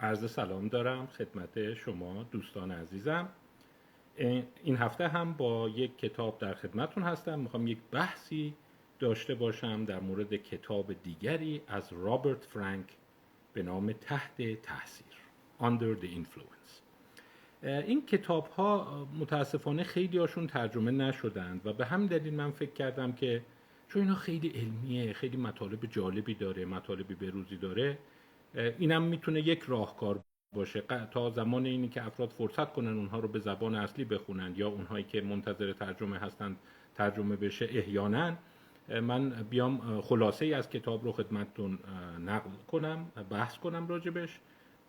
عرض سلام دارم خدمت شما دوستان عزیزم. این هفته هم با یک کتاب در خدمتون هستم. می‌خوام یک بحثی داشته باشم در مورد کتاب دیگری از رابرت فرانک به نام تحت تاثیر Under the Influence. این کتاب ها متاسفانه خیلی هاشون ترجمه نشدند و به همین دلیل من فکر کردم که چون اینا خیلی علمیه خیلی مطالب جالبی داره مطالبی بروزی داره اینم می‌تونه یک راهکار باشه. تا زمان اینی که افراد فرصت کنن اونها رو به زبان اصلی بخونند یا اونهایی که منتظر ترجمه هستند ترجمه بشه احیانا من بیام خلاصه ای از کتاب رو خدمتتون نقل کنم بحث کنم راجبش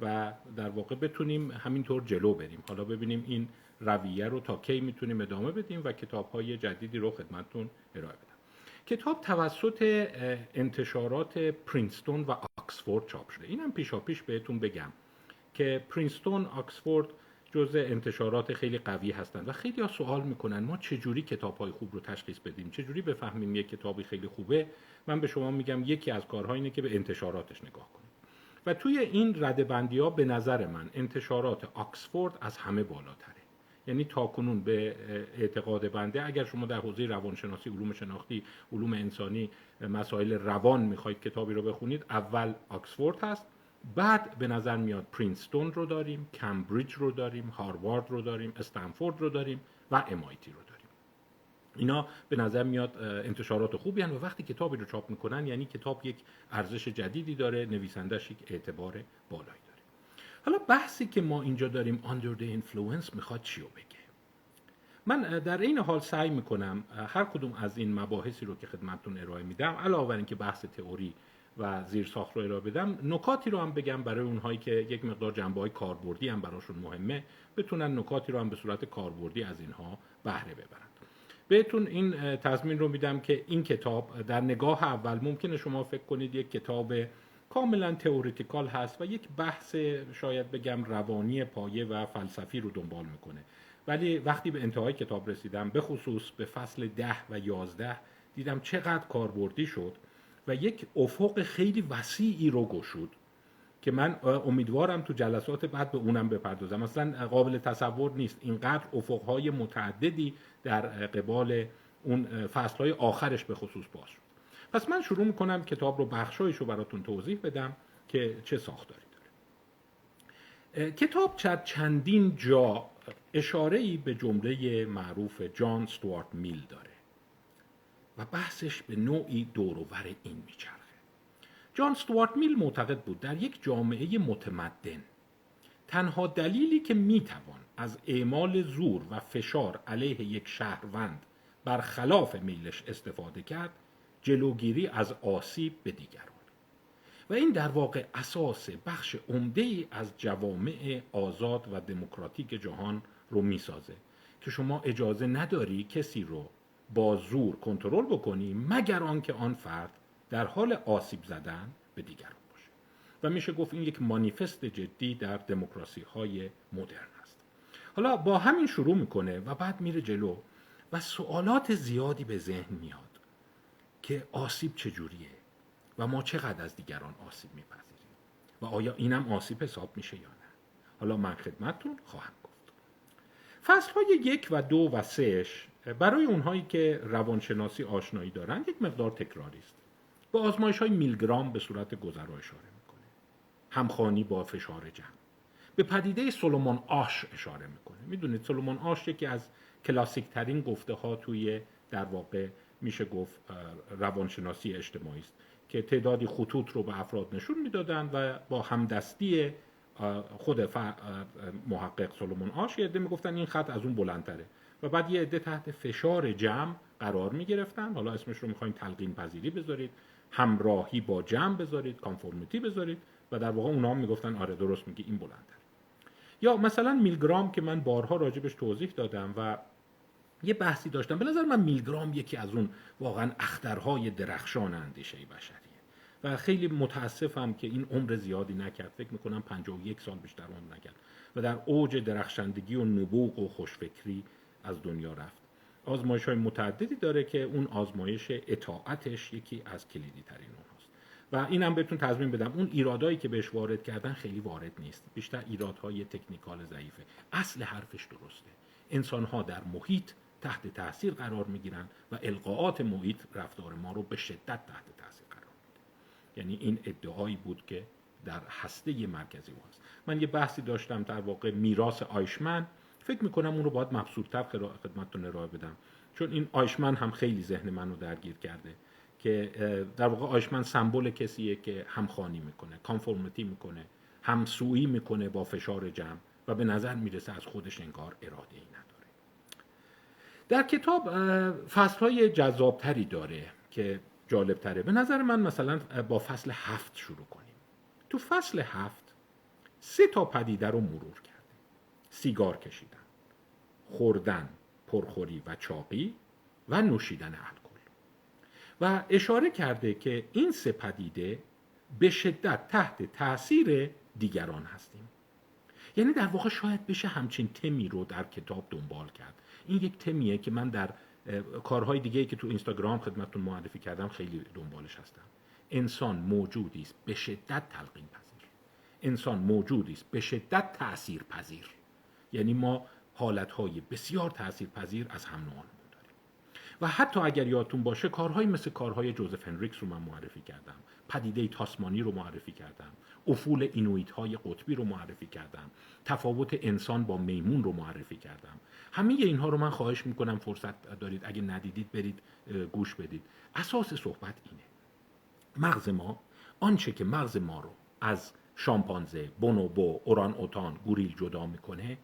و در واقع بتونیم همینطور جلو بریم. حالا ببینیم این رویه رو تا کی می‌تونیم ادامه بدیم و کتاب های جدیدی رو خدمتتون ارائه بدم کتاب توسط انتشارات پرینستون و آکسفورد چاپ شده. اینم پیشا پیش بهتون بگم که پرینستون آکسفورد جزء انتشارات خیلی قوی هستند و خیلی ها سوال می‌کنن ما چجوری کتاب های خوب رو تشخیص بدیم؟ چجوری بفهمیم یک کتابی خیلی خوبه؟ من به شما میگم یکی از کارها اینه که به انتشاراتش نگاه کنید و توی این ردبندی ها به نظر من انتشارات آکسفورد از همه بالاتره. یعنی تاکنون به اعتقاد بنده. اگر شما در حوزه روانشناسی علوم شناختی علوم انسانی مسائل روان می‌خواید کتابی رو بخونید اول آکسفورد هست. بعد به نظر میاد پرینستون رو داریم کمبریج رو داریم هاروارد رو داریم استنفورد رو داریم و امایتی رو داریم. اینا به نظر میاد انتشارات خوبی هن و وقتی کتابی رو چاپ می‌کنن یعنی کتاب یک ارزش جدیدی داره نویسندش یک اعتبار بالایی داره. حالا بحثی که ما اینجا داریم under the influence می‌خواد چی رو بگه؟ من در این حال سعی می‌کنم هر کدوم از این مباحثی رو که خدمتتون ارائه میدم علاوه بر اینکه بحث تئوری و زیر ساخت رو ارائه بدم نکاتی رو هم بگم برای اونهایی که یک مقدار جنبه های کاربردی هم براشون مهمه بتونن نکاتی رو هم به صورت کاربردی از اینها بهره ببرن. بهتون این تضمین رو میدم که این کتاب در نگاه اول ممکنه شما فکر کنید یک کتاب کاملا تئوریتیکال هست و یک بحث شاید بگم روانی پایه و فلسفی رو دنبال می‌کنه. ولی وقتی به انتهای کتاب رسیدم به خصوص به فصل ده و یازده دیدم چقدر کاربردی شد و یک افق خیلی وسیعی رو گشود که من امیدوارم تو جلسات بعد به اونم بپردازم. مثلا قابل تصور نیست. اینقدر افقهای متعددی در قبال اون فصلهای آخرش به خصوص باز پس من شروع می‌کنم کتاب رو بخشایش رو براتون توضیح بدم که چه ساختاری داره. کتاب چندین جا اشاره به جمله معروف جان ستوارت میل داره و بحثش به نوعی دورور این میچرخه. جان ستوارت میل معتقد بود در یک جامعه متمدن تنها دلیلی که می‌توان از اعمال زور و فشار علیه یک شهروند برخلاف میلش استفاده کرد جلوگیری از آسیب به دیگران. و این در واقع اساس بخش عمده ای از جوامع آزاد و دموکراتیک جهان رو می‌سازه که شما اجازه نداری کسی رو با زور کنترل بکنی مگر آنکه آن فرد در حال آسیب زدن به دیگران باشه. و میشه گفت این یک مانیفست جدی در دموکراسی های مدرن است حالا با همین شروع می‌کنه و بعد میره جلو و سوالات زیادی به ذهن میاد. که آسیب چجوریه و ما چقدر از دیگران آسیب میپذیریم؟ و آیا اینم آسیب حساب میشه یا نه؟ حالا من خدمتتون خواهم گفت. فصل های یک و دو و سهش برای اونهایی که روانشناسی آشنایی دارند یک مقدار تکراری است به آزمایش های میلگرام به صورت گذرا اشاره می‌کنه. همخانی با فشار جمع. به پدیده سولومون آش اشاره می‌کنه. می‌دونید سولومون آش یکی از کلاسیک ترین گفته ها توی در واقع میشه گفت روانشناسی اجتماعی است که تعدادی خطوط رو به افراد نشون می‌دادن و با همدستی خود محقق سولومون آش یه عده می‌گفتن این خط از اون بلندتره. و بعد یه عده تحت فشار جمع قرار می گرفتن حالا اسمش رو می‌خواین تلقین پذیری بذارید همراهی با جمع بذارید کانفورمیتی بذارید و در واقع اونا هم می‌گفتن آره درست میگی این بلندتر یا مثلا میلگرام که من بارها راجبش توضیح دادم و یه بحثی داشتم. به نظر من میلگرام یکی از اون واقعا اخترهای درخشان اندیشه بشریه. و خیلی متاسفم که این عمر زیادی نکرد. فکر می‌کنم 51 سال بیشتر عمر نکرد. و در اوج درخشندگی و نبوغ و خوشفکری از دنیا رفت. آزمایش های متعددی داره که اون آزمایش اطاعتش یکی از کلیدی ترین اونهاست و اینم بهتون تضمین بدم. اون ایرادایی که بهش وارد کردن خیلی وارد نیست. بیشتر ایرادهای تکنیکال ضعیفه. اصل حرفش درسته. انسان ها در محیط تحت تاثیر قرار می‌گیرن و القاعات محیط رفتار ما رو به شدت تحت تاثیر قرار میده. یعنی این ادعایی بود که در هسته مرکزی ما من یه بحثی داشتم در واقع میراث آیشمن. فکر می‌کنم اون رو باید مبسوطتر خدمتتون ارائه بدم. چون این آیشمن هم خیلی ذهن من رو درگیر کرده که در واقع آیشمن سمبل کسیه که همخوانی می‌کنه کانفورمیتی می‌کنه همسویی می‌کنه با فشار جمع و به نظر می‌رسه از خودش انگار اراده ای نداره. در کتاب فصل های جذابتری داره که جالب تره به نظر من مثلا با فصل هفت شروع کنیم. تو فصل هفت سه تا پدیده رو مرور کرده سیگار کشیدن خوردن پرخوری و چاقی و نوشیدن الکل. و اشاره کرده که این سه پدیده به شدت تحت تاثیر دیگران هستیم. یعنی در واقع شاید بشه همچین تمی رو در کتاب دنبال کرد. این یک تمیه که من در کارهای دیگه که تو اینستاگرام خدمتتون معرفی کردم خیلی دنبالش هستم. انسان موجودی است به شدت تلقین پذیر. انسان موجودی است به شدت تأثیر پذیر. یعنی ما حالتهای بسیار تأثیر پذیر از هم داریم. و حتی اگر یادتون باشه کارهایی مثل کارهای جوزف هنریکس رو من معرفی کردم. پدیده تاسمانی رو معرفی کردم. افول اینویت های قطبی رو معرفی کردم. تفاوت انسان با میمون رو معرفی کردم. همه اینها رو من خواهش می‌کنم فرصت دارید. اگه ندیدید برید گوش بدید. اساس صحبت اینه. مغز ما آنچه که مغز ما رو از شامپانزه، بونوبو، اوران اوتان، گوریل جدا می‌کنه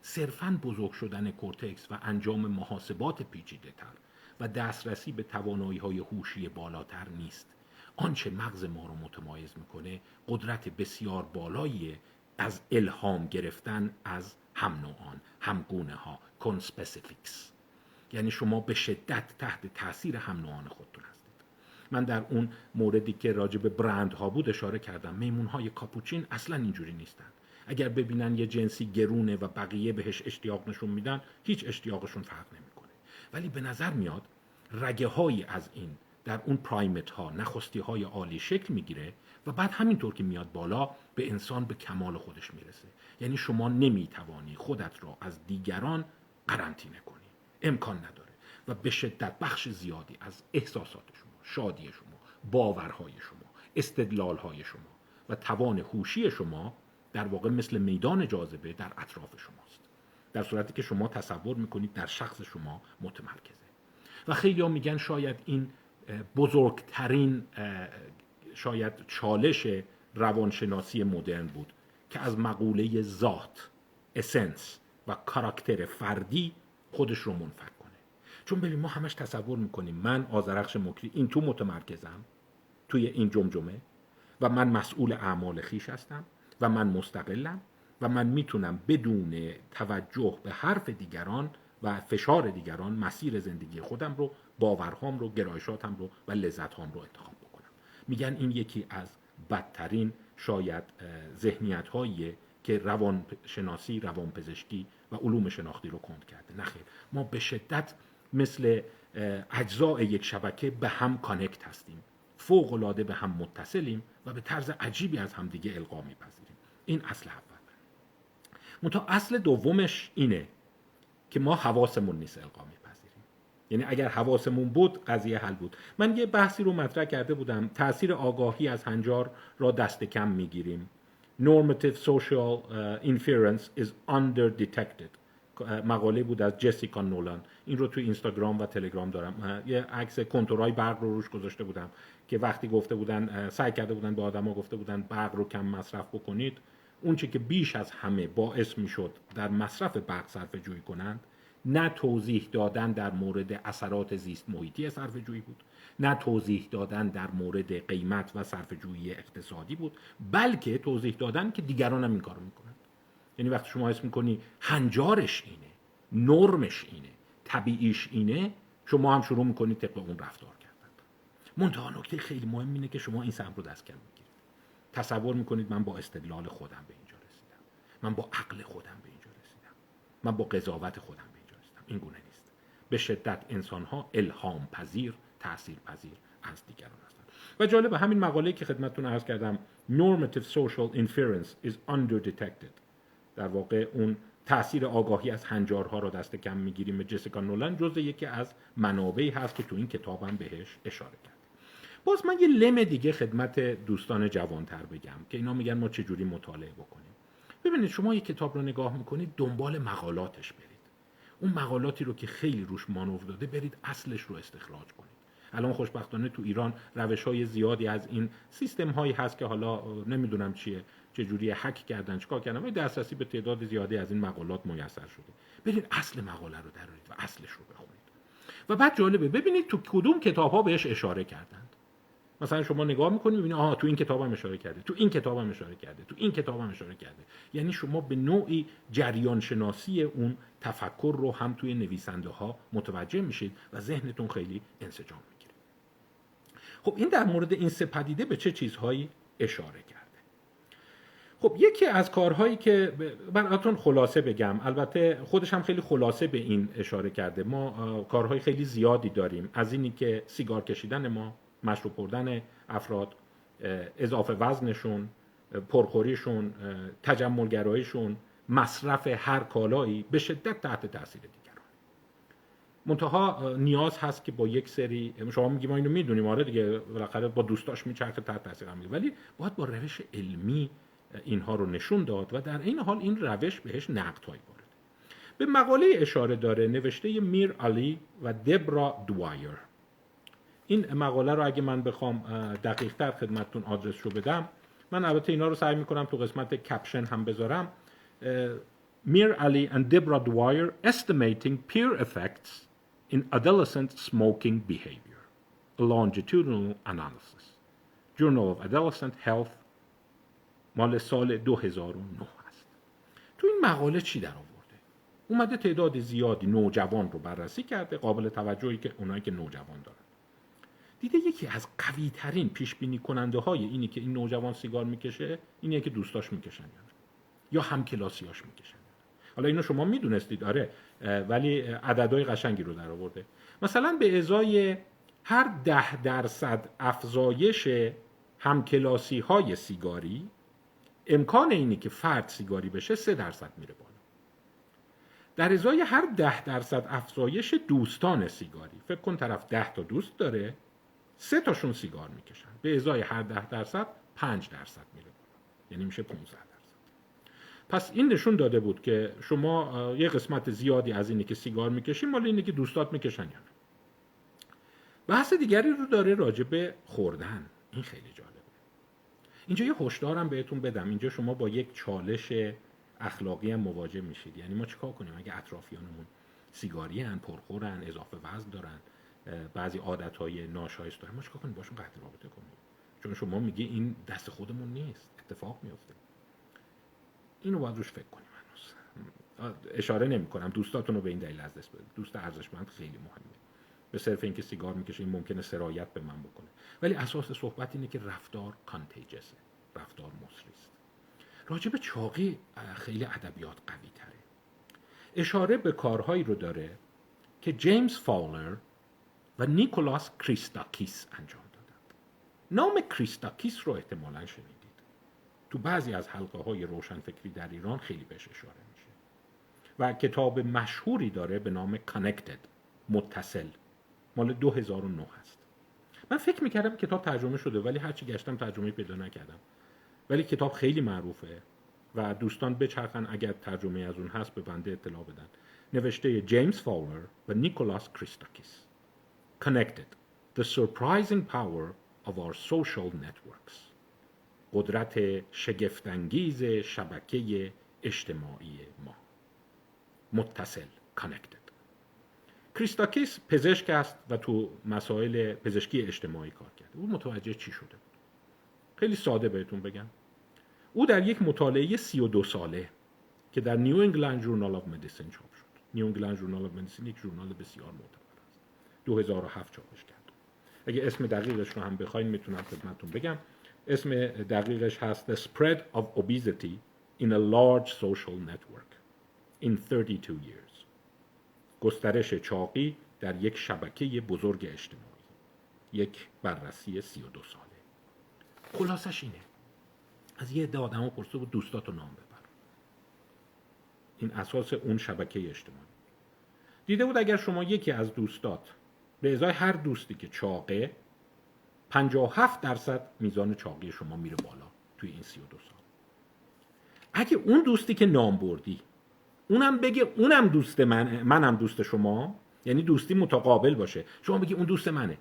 صرفا بزرگ شدن کورتکس و انجام محاسبات پیچیده تر و دسترسی به توانایی های هوشی بالاتر نیست. آنچه مغز ما رو متمایز می‌کنه قدرت بسیار بالایی از الهام گرفتن از هم نوعان همگونه ها conspecifics یعنی شما به شدت تحت تاثیر هم نوعان خودتون هستید. من در اون موردی که راجع به برند ها بود اشاره کردم. میمون های کاپوچین اصلا اینجوری نیستن. اگر ببینن یه جنسی گرونه و بقیه بهش اشتیاق نشون میدن هیچ اشتیاقشون فرق نمی‌کنه. ولی به نظر میاد رگه هایی از این در اون پرایمت ها نخستی های عالی شکل می‌گیره و بعد همینطور که میاد بالا به انسان به کمال خودش می‌رسه. یعنی شما نمی‌توانی خودت را از دیگران قرنطینه کنی. امکان نداره. و به شدت بخش زیادی از احساسات شما شادی شما باورهای شما استدلالهای شما و توان هوشی شما در واقع مثل میدان جاذبه در اطراف شماست. در صورتی که شما تصور می‌کنید در شخص شما متمرکزه. و خیلی ها میگن شاید این بزرگترین شاید چالش روانشناسی مدرن بود که از مقوله ذات اسنس و کاراکتر فردی خودش رو منفک کنه. چون ببین ما همش تصور می‌کنیم من آزرخش مکری این تو متمرکزم توی این جمجمه و من مسئول اعمال خیش هستم و من مستقلم و من می‌تونم بدون توجه به حرف دیگران و فشار دیگران مسیر زندگی خودم رو باورهام رو گرایشاتم رو و لذتهام رو انتخاب بکنم. میگن این یکی از بدترین شاید ذهنیت که روان شناسی روان پزشکی و علوم شناختی رو کند کرده. نخیر ما به شدت مثل اجزاء یک شبکه به هم کانکت هستیم. فوق العاده به هم متصلیم و به طرز عجیبی از همدیگه القا میپذیریم. این اصل اول. منتها اصل دومش اینه که ما حواسمون نیست القا یعنی اگر حواسمون بود قضیه حل بود. من یه بحثی رو مطرح کرده بودم. تاثیر آگاهی از هنجار را دست کم می‌گیریم. Normative social uh, inference is under detected مقاله بود از جسیکا نولان این رو تو اینستاگرام و تلگرام دارم. یه عکس کنتورهای برق رو روش گذاشته بودم که وقتی گفته بودن سعی کرده بودن به آدما گفته بودن برق رو کم مصرف بکنید. اون که بیش از همه باعث می‌شد در مصرف برق صرفه جویی کنند نه توضیح دادن در مورد اثرات زیست محیطی صرفه جویی بود نه توضیح دادن در مورد قیمت و صرفه جویی اقتصادی بود بلکه توضیح دادن که دیگران هم این کارو می‌کنند یعنی وقتی شما حس می‌کنی هنجارش اینه نرمش اینه طبیعیش اینه شما هم شروع می‌کنید طبق اون رفتار کردن. منتها نکته خیلی مهم اینه که شما این سهم رو دست کم تصور می‌کنید من با استدلال خودم به اینجا رسیدم. من با عقل خودم به اینجا رسیدم. من با قضاوت خودم این گونه نیست. به شدت انسان ها الهام پذیر تاثیر پذیر از دیگران هستند. و جالب همین مقاله که خدمتتون عرض کردم normative social inference is under detected در واقع اون تاثیر آگاهی از هنجارها رو دست کم می‌گیریم. به جسیکا نولن جزء یکی از منابعی هست که تو این کتابم بهش اشاره کرد. باز من یه لم دیگه خدمت دوستان جوانتر بگم که اینا میگن ما چجوری مطالعه بکنیم. ببینید شما یه کتاب رو نگاه می‌کنید دنبال مقالاتش برید. اون مقالاتی رو که خیلی روش مانور داده برید اصلش رو استخراج کنید. الان خوشبختانه تو ایران روش های زیادی از این سیستم هایی هست که حالا نمی‌دونم چیه چجوری حک کردن چیکار کردن ولی دسترسی به تعداد زیادی از این مقالات میسر شده. برید اصل مقاله رو درارید و اصلش رو بخونید. و بعد جالبه ببینید تو کدوم کتاب ها بهش اشاره کردند مثلا شما نگاه می‌کنید می‌بینید آها تو این کتاب هم اشاره کرده تو این کتاب هم اشاره کرده تو این کتاب هم اشاره کرده. یعنی شما به نوعی جریان شناسی اون تفکر رو هم توی نویسنده ها متوجه میشید و ذهنتون خیلی انسجام می‌گیره. خب این در مورد این سه پدیده به چه چیزهایی اشاره کرده؟ خب یکی از کارهایی که براتون خلاصه بگم البته خودش هم خیلی خلاصه به این اشاره کرده. ما کارهای خیلی زیادی داریم. از اینی که سیگار کشیدن ما مشروب خوردن افراد اضافه وزنشون پرخوریشون تجملگراییشون مصرف هر کالایی به شدت تحت تاثیر دیگران. منتها نیاز هست که با یک سری شما میگی ما اینو می‌دونیم آره دیگه بالاخره با دوستاش میچرخه تحت تاثیر هم ولی باید با روش علمی اینها رو نشون داد و در این حال این روش بهش نقد وارد. به مقاله اشاره داره نوشته میر علی و دبرا دوایر این مقاله رو اگه من بخوام دقیق تر خدمتتون آدرس رو بدم من البته اینا رو سعی می‌کنم تو قسمت کپشن هم بذارم. میر علی and Debra Dwyer estimating peer effects in adolescent smoking behavior. A longitudinal analysis. Journal of Adolescent Health مال سال 2009 هست تو این مقاله چی در آورده؟ اومده تعداد زیادی نوجوان رو بررسی کرده قابل توجهی که اونایی که نوجوان دارن. دیده یکی از قوی ترین پیش بینی کننده های اینی که این نوجوان سیگار می‌کشه اینه که دوستاش می‌کشن. یا هم کلاسیاش می‌کشن. حالا اینو شما می‌دونستید آره ولی عددهای قشنگی رو در آورده. مثلا به ازای هر ده درصد افزایش همکلاسی های سیگاری امکان اینی که فرد سیگاری بشه سه درصد میره بالا. در ازای هر ده درصد افزایش دوستان سیگاری فکر کن طرف ده تا دوست داره سه تاشون سیگار می‌کشن. به ازای هر ده درصد پنج درصد میره یعنی میشه 15 درصد. پس این نشون داده بود که شما یه قسمت زیادی از اینی که سیگار می‌کشین مال اینه که دوستات می‌کشن یا نه. بحث دیگری رو داره راجع به خوردن. این خیلی جالبه. اینجا یه هشدارم بهتون بدم. اینجا شما با یک چالش اخلاقی هم مواجه میشید. یعنی ما چیکار کنیم؟ اگه اطرافیانمون سیگاری هن پرخورن اضافه وزن دارن بعضی عادت های ناشایست دارن ما کنیم؟ باشون قطع رابطه کنیم. چون شما میگی این دست خودمون نیست. اتفاق میفته اینو باید روش فکر کنیم هنوز. اشاره نمی کنم دوستاتون رو به این دلیل از دست بدید. دوست ارزشمند خیلی مهمه. به صرف اینکه سیگار می‌کشه این ممکنه سرایت به من بکنه. ولی اساس صحبت اینه که رفتار کانتیجسه رفتار مصریست راجع به چاقی خیلی ادبیات قوی تره اشاره به کارهایی رو داره که جیمز فاولر و نیکولاس کریستاکیس انجام دادند. نام کریستاکیس رو احتمالا شنیدید. تو بعضی از حلقه های روشنفکری در ایران خیلی بهش اشاره میشه. و کتاب مشهوری داره به نام Connected متصل. مال 2009 هست. من فکر می‌کردم کتاب ترجمه شده ولی هرچی گشتم ترجمه پیدا نکردم. ولی کتاب خیلی معروفه و دوستان بچرخن اگر ترجمه از اون هست به بنده اطلاع بدن. نوشته جیمز فاولر و نیکولاس کریستاکیس Connected The Surprising Power of Our Social Networks. قدرت شگفتانگیز شبکه اجتماعی ما. متصل Connected. کریستاکیس پزشک است و تو مسائل پزشکی اجتماعی کار کرده. او متوجه چی شده بود؟ خیلی ساده بهتون بگم. او در یک مطالعه سی و دو ساله که در New England Journal of Medicine چاپ شد. New England Journal of Medicine یک journal بسیار معتبر. 2007 چاپش کرد. اگه اسم دقیقش رو هم بخواین می‌تونم خدمتتون بگم. اسم دقیقش هست The Spread of Obesity in a Large Social Network in 32 Years. گسترش چاقی در یک شبکه بزرگ اجتماعی. یک بررسی 32 ساله. خلاصش اینه. از یه عده آدمو پرسه بود دوستاتو نام ببر این اساس اون شبکه اجتماعی. دیده بود اگر شما یکی از دوستات به ازای هر دوستی که چاقه 57 درصد میزان چاقی شما میره بالا توی این 32 سال. اگه اون دوستی که نام بردی اونم بگه اونم دوست من منم دوست شما یعنی دوستی متقابل باشه. شما بگی اون دوست منه.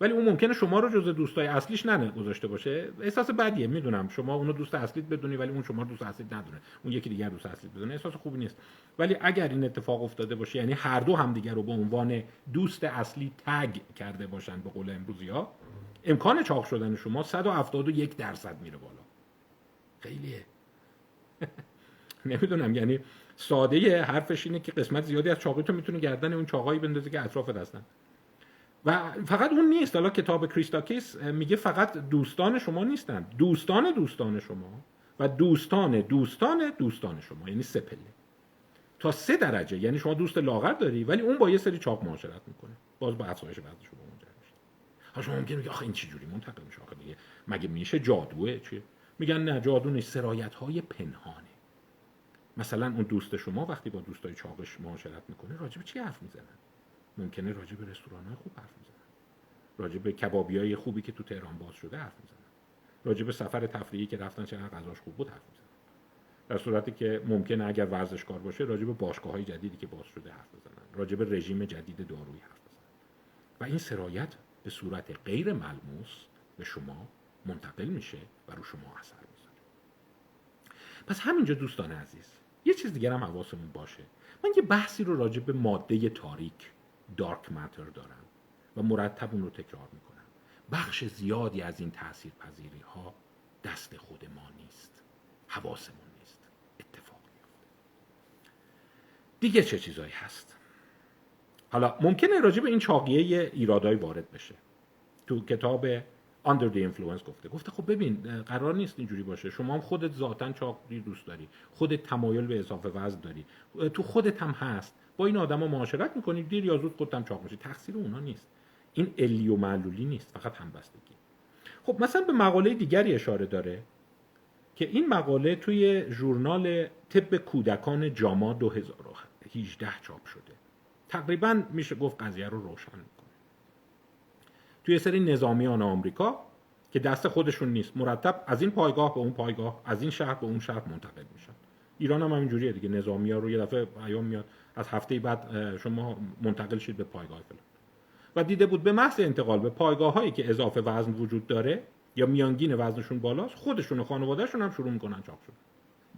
ولی اون ممکنه شما رو جز دوستای اصلیش ننه گذاشته باشه. احساس بدیه می‌دونم. شما اونو دوست اصلیت بدونی ولی اون شما دوست اصلیت ندونه. اون یکی دیگر دوست اصلیت بدونه. احساس خوبی نیست. ولی اگر این اتفاق افتاده باشه یعنی هر دو هم دیگر رو به عنوان دوست اصلی تگ کرده باشن به قول امروزی ها امکان چاق شدن شما 171 درصد میره بالا. خیلیه. نمی‌دونم. یعنی ساده حرفش اینه که قسمت زیادی از چاقی تو می‌تونه گردن اون چاقایی بندازی که اطراف هستن و فقط اون نیست. حالا کتاب کریستاکیس میگه فقط دوستان شما نیستن. دوستان دوستان شما و دوستان دوستان دوستان شما یعنی سه پله. تا سه درجه یعنی شما دوست لاغر داری ولی اون با یه سری چاق معاشرت می‌کنه. باز با افزایش وزن شما منجر میشه. ها شما ممکنه میگه آخه این چه جوری منتقل میشه. آخه دیگه مگه میشه جادوه؟ چیه میگن نه جادو نیست. سرایت های پنهانه. مثلا اون دوست شما وقتی با دوستای چاقش معاشرت می‌کنه راجب چی حرف می‌زنن؟ ممکنه راجع به رستوران های خوب حرف می‌زنن. راجع به کبابی خوبی که تو تهران باز شده حرف می‌زنن. راجع به سفر تفریحی که رفتن چقدر غذاش خوب بود حرف می‌زنن. در صورتی که ممکنه اگر ورزشکار باشه راجع به باشگاه جدیدی که باز شده حرف بزنن. راجع به رژیم جدید دارویی حرف بزنن. و این سرایت به صورت غیر ملموس به شما منتقل میشه و رو شما اثر می‌ذاره. پس همینجا دوستان عزیز یه چیز دیگر هم حواسمون باشه. من یه بحثی رو راجع به ماده تاریک دارک ماتر دارم و مرتب اون رو تکرار می‌کنم بخش زیادی از این تأثیر پذیری ها دست خود ما نیست. حواسمون نیست. اتفاق میفته دیگه چه چیزایی هست؟ حالا ممکنه راجع به این چاقیه ایرادای وارد بشه. تو کتاب under the influence گفته. گفته خب ببین قرار نیست اینجوری باشه. شما هم خودت ذاتا چاقی دوست داری. خودت تمایل به اضافه وزن داری. تو خودت هم هست. با این آدما معاشرت می‌کنی دیر یا زود خودت هم چاق میشی. تقصیر اونا نیست. این علی و معلولی نیست فقط همبستگی. خب مثلا به مقاله دیگری اشاره داره که این مقاله توی ژورنال طب کودکان جاما 2018 چاپ شده. تقریبا میشه گفت قضیه رو روشن می‌کنه. توی سری نظامیان آمریکا که دست خودشون نیست مرتب از این پایگاه به اون پایگاه از این شهر به اون شهر منتقل میشن. ایران هم همینجوریه دیگه. نظامی ها رو یه دفعه پیام میاد. از هفته بعد شما منتقل شید به پایگاه فلان. و دیده بود به محض انتقال به پایگاه هایی که اضافه وزن وجود داره یا میانگین وزنشون بالاست خودشون و خانوادهشون هم شروع می‌کنن چاق شدن.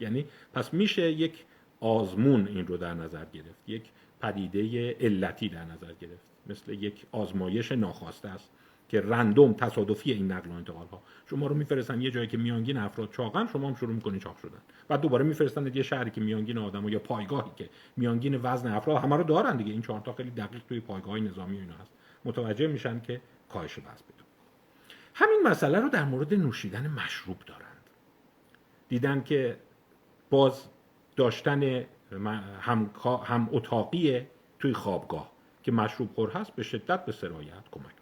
یعنی پس میشه یک آزمون این رو در نظر گرفت. یک پدیده علتی در نظر گرفت. مثل یک آزمایش ناخواسته است. که رندوم تصادفی این نقل و انتقال ها. شما رو میفرستن یه جایی که میانگین افراد چاقن شما هم شروع می‌کنید چاق شدن. بعد دوباره میفرستن یه شهری که میانگین آدم یا پایگاهی که میانگین وزن افراد همه رو دارن دیگه. این چهار تا خیلی دقیق توی پایگاه نظامی و اینا هست. متوجه میشن که کاهش وزن بده. همین مسئله رو در مورد نوشیدن مشروب دارند. دیدن که باز داشتن هم, هم اتاقی توی خوابگاه که مشروب خور هست به شدت به سرایت کمک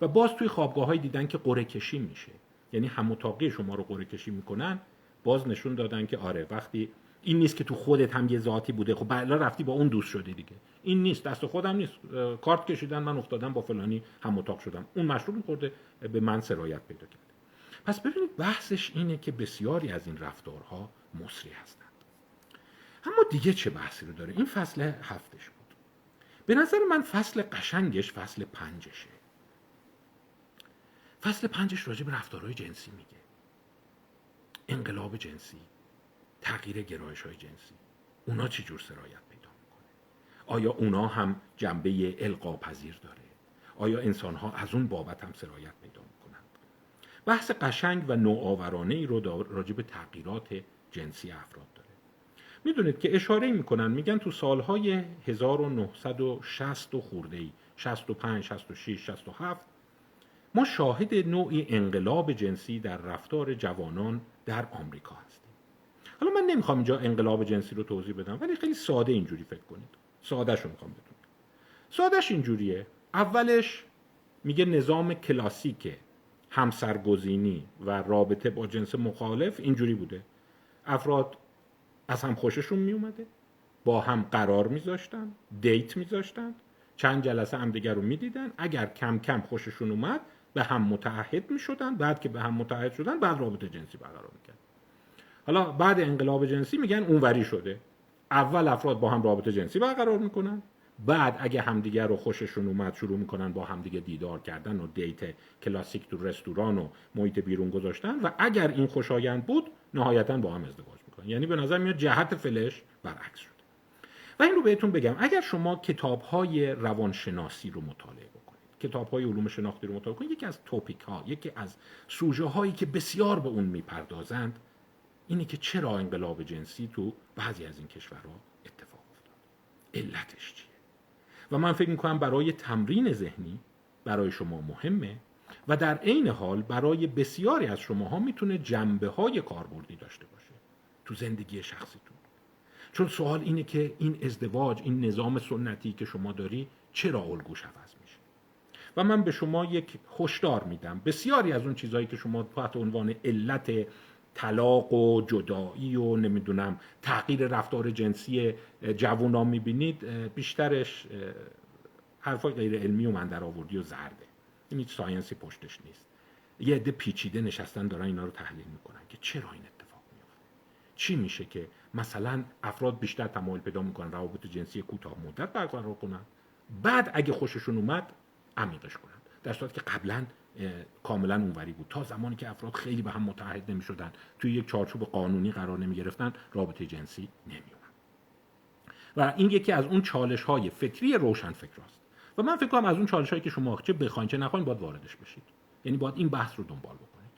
و باز توی خوابگاه های دیدن که قره کشی میشه. یعنی هم شما رو قره کشی می‌کنن باز نشون دادن که آره وقتی این نیست که تو خودت هم یه ذاتی بوده خب بلا رفتی با اون دوست شده دیگه. این نیست دست خودم نیست. کارت کشیدن من افتادم با فلانی هم اتاق شدم. اون مشروب خورده به من سرایت پیدا کرده. پس ببینید بحثش اینه که بسیاری از این رفتارها مصری هستند اما دیگه چه بحثی رو داره؟ این فصل هفتش بود. به نظر من فصل قشنگش فصل پنجشه. فصل پنجش راجع به رفتارهای جنسی میگه. انقلاب جنسی تغییر گرایش های جنسی. اونا چی جور سرایت پیدا می‌کنه؟ آیا اونا هم جنبه القا پذیر داره؟ آیا انسان ها از اون بابت هم سرایت پیدا می‌کنند؟ بحث قشنگ و نوآورانه ای رو راجع به تغییرات جنسی افراد داره. می‌دونید که اشاره می‌کنن میگن تو سالهای 1960 و خورده ای 65 66 67 ما شاهد نوعی انقلاب جنسی در رفتار جوانان در آمریکا هستیم. حالا من نمی‌خوام اینجا انقلاب جنسی رو توضیح بدم ولی خیلی ساده اینجوری فکر کنید. سادهش رو می‌خوام بدون سادهش اینجوریه. اولش میگه نظام کلاسیک همسرگزینی و رابطه با جنس مخالف اینجوری بوده. افراد از هم خوششون میومده با هم قرار میذاشتن دیت میذاشتن چند جلسه هم دیگر رو می‌دیدن. اگر کم کم خوششون اومد به هم متعهد می‌شدن بعد که به هم متحد شدن بعد رابطه جنسی برقرار می‌کرد حالا بعد انقلاب جنسی میگن اونوری شده. اول افراد با هم رابطه جنسی برقرار می‌کنن. بعد اگه همدیگه رو خوششون اومد شروع می‌کنن با همدیگه دیدار کردن و دیت کلاسیک تو رستوران و محیط بیرون گذاشتن. و اگر این خوشایند بود نهایتا با هم ازدواج می‌کنن. یعنی به نظر میاد جهت فلش برعکس شده. و این رو بهتون بگم. اگر شما کتاب های روانشناسی رو مطالعه کتاب های علوم شناختی رو مطالعه کنید. یکی از توپیک ها یکی از سوژه هایی که بسیار به اون می‌پردازند اینه که چرا انقلاب جنسی تو بعضی از این کشورها اتفاق افتاد. علتش چیه؟ و من فکر می‌کنم برای تمرین ذهنی برای شما مهمه و در عین حال برای بسیاری از شماها می‌تونه جنبه های کاربردی داشته باشه تو زندگی شخصیتون. چون سوال اینه که این ازدواج این نظام سنتی که شما داری چرا الگوش عوض میشه و من به شما یک هشدار میدم. بسیاری از اون چیزهایی که شما تحت عنوان علت طلاق و جدایی و نمی‌دونم تغییر رفتار جنسی جوونا می‌بینید بیشترش حرفای غیر علمی و من در آوردی و زرده. این هیچ ساینسی پشتش نیست. یه عده پیچیده نشستن دارن اینا رو تحلیل می‌کنن که چرا این اتفاق میفته چی میشه که مثلا افراد بیشتر تمایل پیدا می‌کنن روابط جنسی کوتاه مدت برقرار کنن؟ بعد اگه خوششون اومد عمیقش کنن. در صورتی که قبلا کاملا اونوری بود. تا زمانی که افراد خیلی به هم متحد نمی شدن توی یک چارچوب قانونی قرار نمی گرفتن رابطه جنسی نمی و این یکی از اون چالش های فکری روشن فکر است و من فکر کنم از اون چالش هایی که شما چه بخواین چه نخواین باید واردش بشید. یعنی باید این بحث رو دنبال بکنید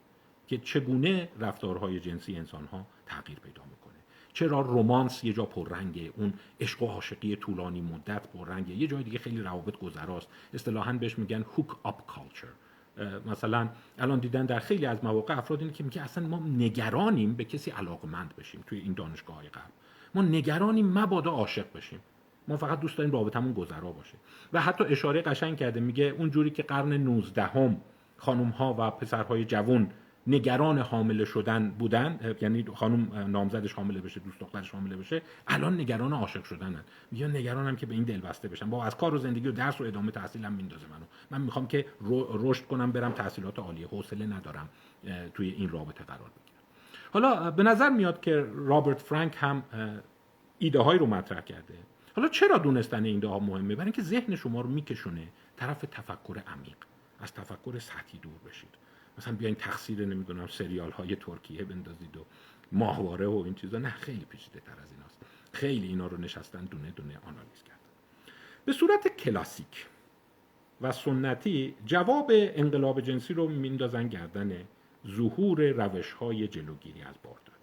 که چگونه رفتارهای جنسی انسان ها تغییر پیدا می‌کنه. چرا رومانس یه جا پررنگه اون عشق و عاشقی طولانی مدت پررنگه. یه جای دیگه خیلی روابط گذراست. اصطلاحا بهش میگن هوک اپ کالچر مثلا الان دیدن در خیلی از مواقع افراد اینه که میگه اصلا ما نگرانیم به کسی علاقمند بشیم توی این دانشگاه های ما نگرانیم مبادا عاشق بشیم. ما فقط دوست داریم رابطمون گذرا باشه. و حتی اشاره قشنگ کرده میگه اون جوری که قرن 19 هم خانم ها و پسرهای جوان نگران حامله شدن بودن یعنی خانم نامزدش حامله بشه دوست دخترش حامله بشه الان نگران عاشق شدنن. میگن نگرانم که به این دل بسته بشم. با از کار و زندگی و درس و ادامه تحصیلم میندازه منو. من می‌خوام که رشد کنم برم تحصیلات عالیه حوصله ندارم توی این رابطه قرار بگیرم. حالا به نظر میاد که رابرت فرانک هم ایده هایی رو مطرح کرده. حالا چرا دونستن این ایده ها مهمه؟ برای اینکه ذهن شما رو میکشونه طرف تفکر عمیق. از تفکر سطحی دور بشید. مثلا بیاین تقصیر نمی‌دونم سریال های ترکیه بندازید و ماهواره و این چیزا. نه خیلی پیچیده تر از ایناست. خیلی اینا رو نشستن دونه دونه آنالیز کردن. به صورت کلاسیک و سنتی جواب انقلاب جنسی رو میندازن گردن ظهور روش های جلوگیری از بارداری.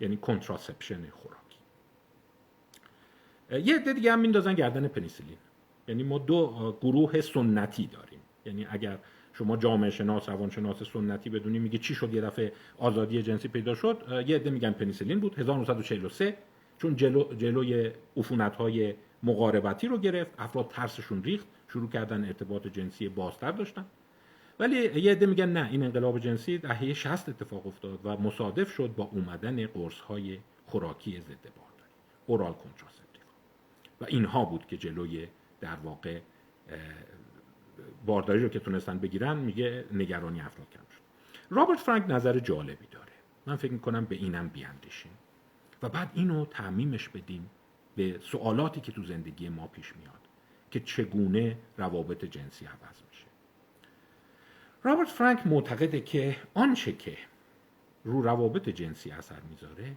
یعنی کنتراسپشن خوراکی. یه عده دیگه هم میندازن گردن پنیسیلین. یعنی ما دو گروه سنتی داریم. یعنی اگر شما جامعه شناس روانشناس سنتی بدونی میگه چی شد یه دفعه آزادی جنسی پیدا شد یه عده میگن پنیسیلین بود 1943 چون جلو جلوی عفونت های مقاربتی رو گرفت افراد ترسشون ریخت شروع کردن ارتباط جنسی بازتر داشتن. ولی یه عده میگن نه این انقلاب جنسی دهه 60 اتفاق افتاد و مصادف شد با اومدن قرص های خوراکی ضد بارداری اورال کنتراسپتیو و اینها بود که جلوی در واقع بارداری رو که تونستن بگیرن میگه نگرانی افراد کم شد. رابرت فرانک نظر جالبی داره. من فکر می‌کنم به اینم بیاندیشیم. و بعد اینو تعمیمش بدیم به سوالاتی که تو زندگی ما پیش میاد که چگونه روابط جنسی عوض میشه. رابرت فرانک معتقده که آنچه که رو روابط جنسی اثر می‌ذاره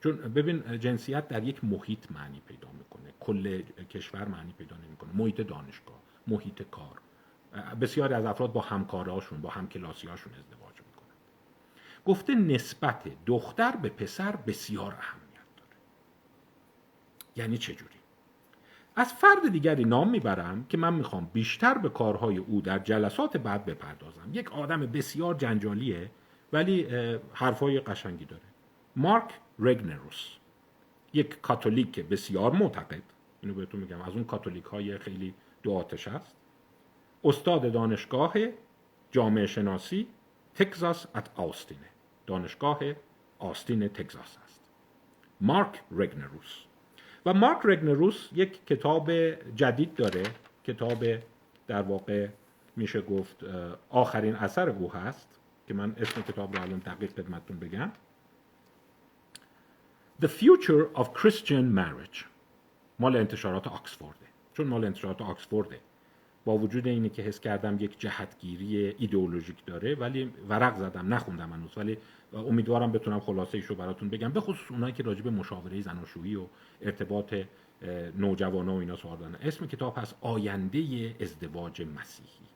چون ببین جنسیت در یک محیط معنی پیدا می‌کنه. کل کشور معنی پیدا نمی‌کنه. محیط دانشگاه. محیط کار. بسیاری از افراد با همکاراشون با همکلاسیاشون ازدواج می‌کنن. گفته نسبت دختر به پسر بسیار اهمیت داره. یعنی چجوری از فرد دیگری نام می‌برم که من می‌خوام بیشتر به کارهای او در جلسات بعد بپردازم. یک آدم بسیار جنجالیه ولی حرفای قشنگی داره. مارک رگنروس یک کاتولیک بسیار معتقد. اینو بهتون میگم. از اون کاتولیک های خیلی دو آتش است. استاد دانشگاه جامعه شناسی تگزاس ات آستینه. دانشگاه آستین تگزاس است. مارک رگنروس. و مارک رگنروس یک کتاب جدید داره. کتاب در واقع میشه گفت آخرین اثر او هست که من اسم کتاب رو الان دقیق خدمتتون بگم. The Future of Christian Marriage. مال انتشارات آکسفورده. چون مال انتشارات آکسفورده. با وجود اینه که حس کردم یک جهتگیری ایدئولوژیک داره ولی ورق زدم نخوندم هنوز. ولی امیدوارم بتونم خلاصه ایشو براتون بگم. به خصوص اونایی که راجع به مشاوره زناشویی و ارتباط نوجوانا و اینا سوال دارن. اسم کتاب هست آینده ازدواج مسیحی.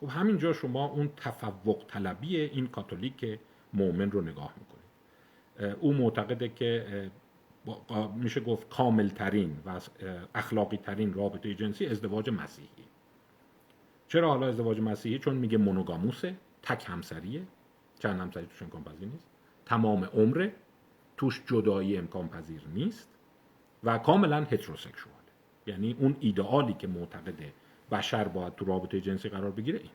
خب همینجا شما اون تفوق طلبی این کاتولیک مؤمن رو نگاه می‌کنید. او معتقده که میشه گفت کامل ترین و اخلاقی ترین رابطه جنسی ازدواج مسیحی. چرا حالا ازدواج مسیحی؟ چون میگه مونوگاموسه تک همسریه. چند همسری توش امکان پذیر نیست. تمام عمره. توش جدایی امکان پذیر نیست. و کاملا هتروسکشوال یعنی اون ایدئالی که معتقده بشر باید تو رابطه جنسی قرار بگیره اینه.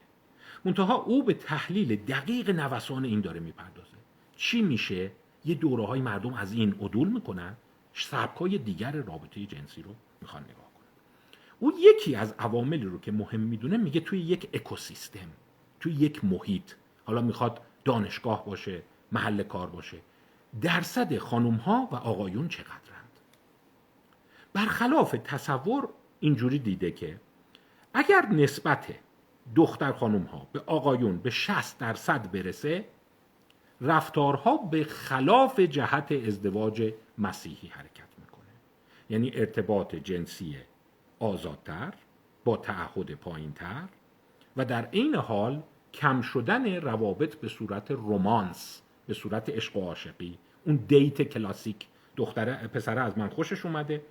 منتها او به تحلیل دقیق نوسان این داره می‌پردازه. چی میشه؟ یه دوره های مردم از این عدول می‌کنن سبکای دیگر رابطه جنسی رو می‌خوان نگاه کنن. او یکی از عواملی رو که مهم می‌دونه میگه توی یک اکوسیستم توی یک محیط حالا می‌خواد دانشگاه باشه محل کار باشه درصد خانم ها و آقایون چقدرند؟ برخلاف تصور اینجوری دیده که اگر نسبت دختر خانم ها به آقایون به 60 درصد برسه رفتارها به خلاف جهت ازدواج مسیحی حرکت می‌کنه. یعنی ارتباط جنسی آزادتر با تعهد پایینتر و در این حال کم شدن روابط به صورت رومانس به صورت عشق و عاشقی. اون دیت کلاسیک. دختره پسره از من خوشش اومده.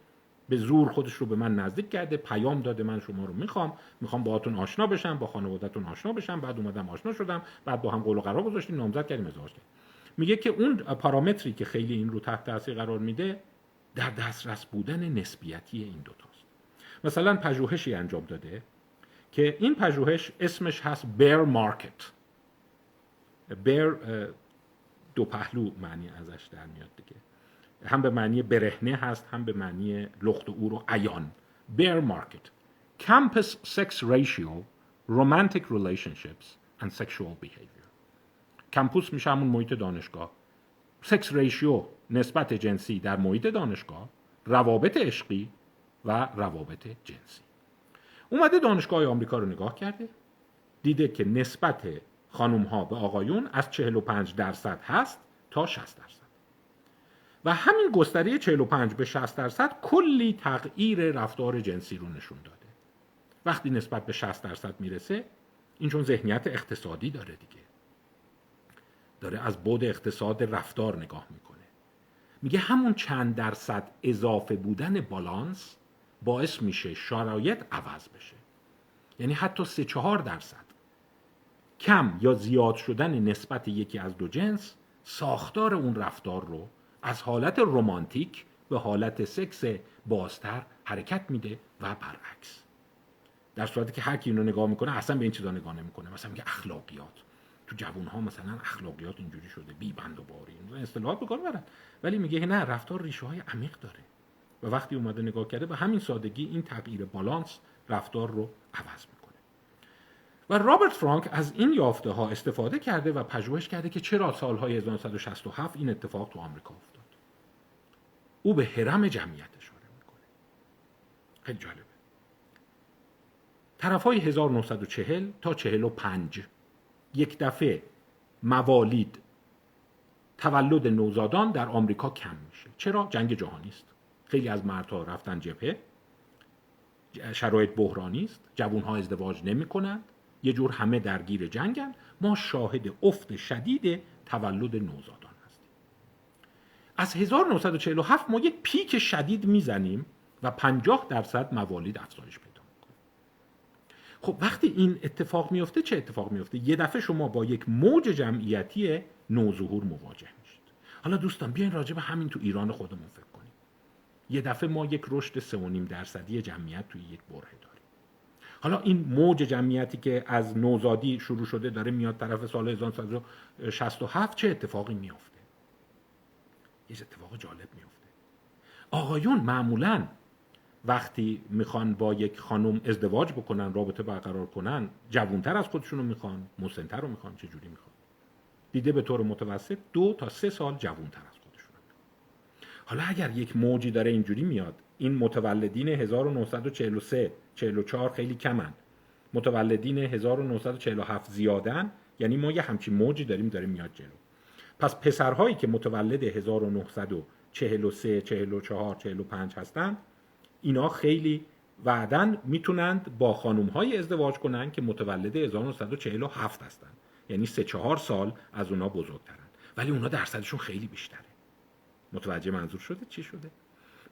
به زور خودش رو به من نزدیک کرده پیام داده من شما رو می‌خوام می‌خوام باهاتون آشنا بشم با خانوادهتون آشنا بشم. بعد اومدم آشنا شدم بعد با هم قول و قرار گذاشتیم نامزد کردیم ازدواج کردیم. میگه که اون پارامتری که خیلی این رو تحت تاثیر قرار میده در دسترس بودن نسبیتی این دوتاست مثلا پژوهشی انجام داده که این پژوهش اسمش هست بیر مارکت بیر دو پهلو معنی ازش در میاد دیگه. هم به معنی برهنه هست هم به معنی لخت و اور و عیان. بیر مارکت campus sex ratio romantic relationships and sexual behavior. کمپوس میشه همون محیط دانشگاه. سکس ریشیو نسبت جنسی در محیط دانشگاه روابط عشقی و روابط جنسی. اومده دانشگاه آمریکا رو نگاه کرده. دیده که نسبت خانوم ها به آقایون از 45 درصد هست تا 60 درصد. و همین گستره 45 به 60 درصد کلی تغییر رفتار جنسی رو نشون داده. وقتی نسبت به 60 درصد می‌رسه این چون ذهنیت اقتصادی داره دیگه. داره از بود اقتصاد رفتار نگاه می‌کنه. میگه همون چند درصد اضافه بودن بالانس باعث میشه شرایط عوض بشه. یعنی حتی سه چهار درصد. کم یا زیاد شدن نسبت یکی از دو جنس ساختار اون رفتار رو از حالت رمانتیک به حالت سکس بازتر حرکت میده و برعکس. در صورتی که هر کی اینو نگاه می‌کنه اصلا به این چیزا نگاه نمی‌کنه. مثلا میگه اخلاقیات. تو جوون ها مثلا اخلاقیات اینجوری شده بی بند و باری. اصطلاحات بکار برن ولی میگه نه رفتار ریشه های عمیق داره. و وقتی اومده نگاه کرده به همین سادگی این تغییر بالانس رفتار رو عوض می‌کنه. و رابرت فرانک از این یافته ها استفاده کرده و پژوهش کرده که چرا سالهای 1967 این اتفاق تو آمریکا افتاد. او به حرم جمعیت اشاره می‌کنه. خیلی جالبه. طرف های 1940 تا 45 یک دفعه موالید تولد نوزادان در آمریکا کم میشه. چرا؟ جنگ جهانی است. خیلی از مردها رفتن جبهه. شرایط بحرانی است. جوانها ازدواج نمی کنند یه جور همه درگیر جنگن. ما شاهد افت شدید تولد نوزادان. از 1947 ما یک پیک شدید می‌زنیم و 50 درصد موالید افزایش پیدا می‌کنه. خب وقتی این اتفاق میفته چه اتفاق میفته یه دفعه شما با یک موج جمعیتی نوظهور مواجه میشید. حالا دوستان بیاین راجع به همین تو ایران خودمون فکر کنیم. یه دفعه ما یک رشد 3.5 درصدی جمعیت توی یک بره داریم. حالا این موج جمعیتی که از نوزادی شروع شده داره میاد طرف سال 1967 چه اتفاقی میافته؟ یه اتفاق جالب میافته. آقایون معمولا وقتی می‌خوان با یک خانم ازدواج بکنن رابطه برقرار کنن جوونتر از خودشونو می‌خوان مسنتر رو می‌خوان چه جوری می‌خوان؟ دیده به طور متوسط دو تا سه سال جوونتر از خودشون حالا اگر یک موجی داره اینجوری میاد این متولدین 1943 44 خیلی کمن. متولدین 1947 زیادن یعنی ما یه همچین موجی داریم داره میاد جلو. پس پسرهایی که متولد 1943 44 45 هستن اینا خیلی بعدا می‌تونند با خانوم های ازدواج کنن که متولد 1947 هستن یعنی سه چهار سال از اونا بزرگترن. ولی اونا درصدشون خیلی بیشتره. متوجه منظور شده؟ چی شده؟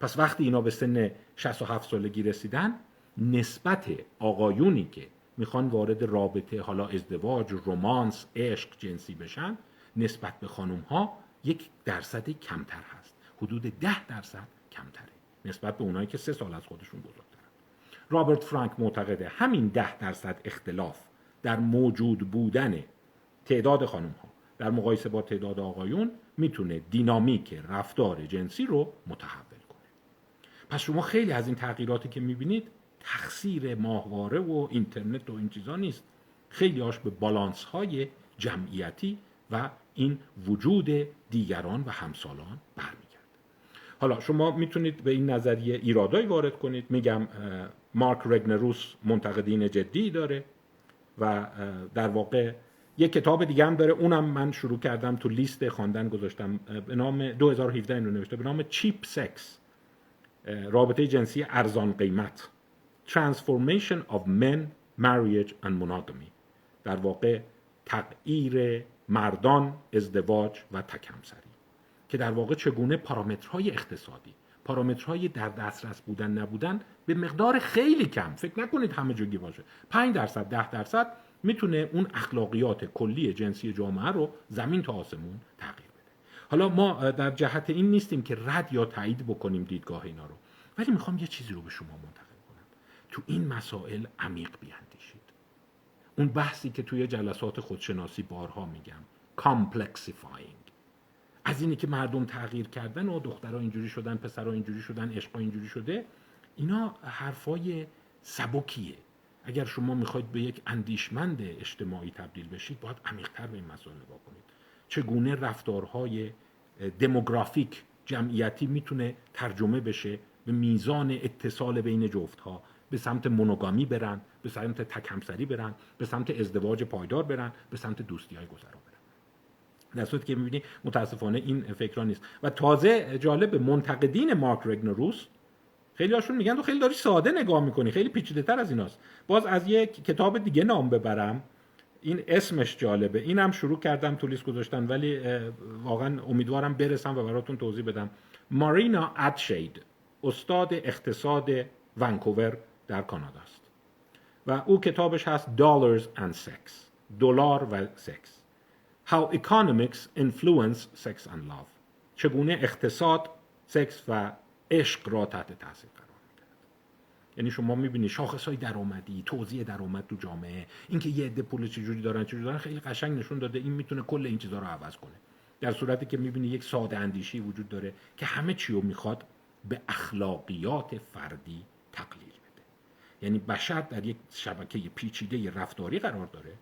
پس وقتی اینا به سن 67 سالگی رسیدن نسبت آقایونی که می‌خوان وارد رابطه حالا ازدواج رومانس عشق جنسی بشن نسبت به خانوم ها یک درصد کمتر هست. حدود ده درصد کمتره. نسبت به اونایی که سه سال از خودشون بزرگترن. رابرت فرانک معتقده همین ده درصد اختلاف در موجود بودن تعداد خانم ها در مقایسه با تعداد آقایون می‌تونه دینامیک رفتار جنسی رو متحول کنه. پس شما خیلی از این تغییراتی که می‌بینید تقصیر ماهواره و اینترنت و این چیزا نیست. خیلی هاش به بالانس های جمعیتی و این وجود دیگران و همسالان برمیگرده. حالا شما می‌تونید به این نظریه ایرادایی وارد کنید. میگم مارک رگنروس منتقدین جدی داره و در واقع یک کتاب دیگه هم داره. اونم من شروع کردم تو لیست خواندن گذاشتم. به نام 2017 اینو نوشته. به نام چیپ سکس. رابطه جنسی ارزان قیمت. Transformation of Men, Marriage and Monogamy. در واقع تغییر مردان ازدواج و تکمسری که در واقع چگونه پارامترهای اقتصادی پارامترهای در دسترس بودن نبودن به مقدار خیلی کم فکر نکنید همه جوگی باشه 5 درصد 10 درصد می‌تونه اون اخلاقیات کلی جنسی جامعه رو زمین تا آسمون تغییر بده. حالا ما در جهت این نیستیم که رد یا تایید بکنیم دیدگاه اینا رو ولی می‌خوام یه چیزی رو به شما منتقل کنم. تو این مسائل عمیق بیاندیشید اون بحثی که توی جلسات خودشناسی بارها میگم. Complexifying. از اینی که مردم تغییر کردن و دخترها اینجوری شدن پسرها اینجوری شدن عشقا اینجوری شده اینا حرفای سبکیه. اگر شما می‌خواید به یک اندیشمند اجتماعی تبدیل بشید باید عمیقتر به این مسائل نگاه کنید. چگونه رفتارهای دموگرافیک جمعیتی می‌تونه ترجمه بشه به میزان اتصال بین جفتها به سمت مونوگامی برن به سمت تکمسری برن به سمت ازدواج پایدار برن به سمت دوستی های گذرا برن. در صورتی که می‌بینی متاسفانه این فکران نیست. و تازه جالب منتقدین مارک رگنروس خیلی هاشون میگن تو خیلی داری ساده نگاه می‌کنی خیلی پیچیده تر از ایناست. باز از یک کتاب دیگه نام ببرم. این اسمش جالبه. اینم شروع کردم تو لیست گذاشتن ولی واقعا امیدوارم برسم و براتون توضیح بدم. مارینا ادشید استاد اقتصاد ونکوور در کانادا است. و او کتابش هست Dollars and Sex دلار و سکس. How Economics Influence Sex and Love. چگونه اقتصاد سکس و عشق را تحت تاثیر قرار میده یعنی شما می‌بینید شاخص های درآمدی توزیع درآمد تو جامعه. اینکه یه عده پول چجوری دارن چجوری دارن خیلی قشنگ نشون داده. این می‌تونه کل این چیزها رو عوض کنه. در صورتی که می‌بینی یک ساده اندیشی وجود داره که همه چی رو می‌خواد به اخلاقیات فردی تقلیل یعنی بشر در یک شبکه پیچیده رفتاری قرار داره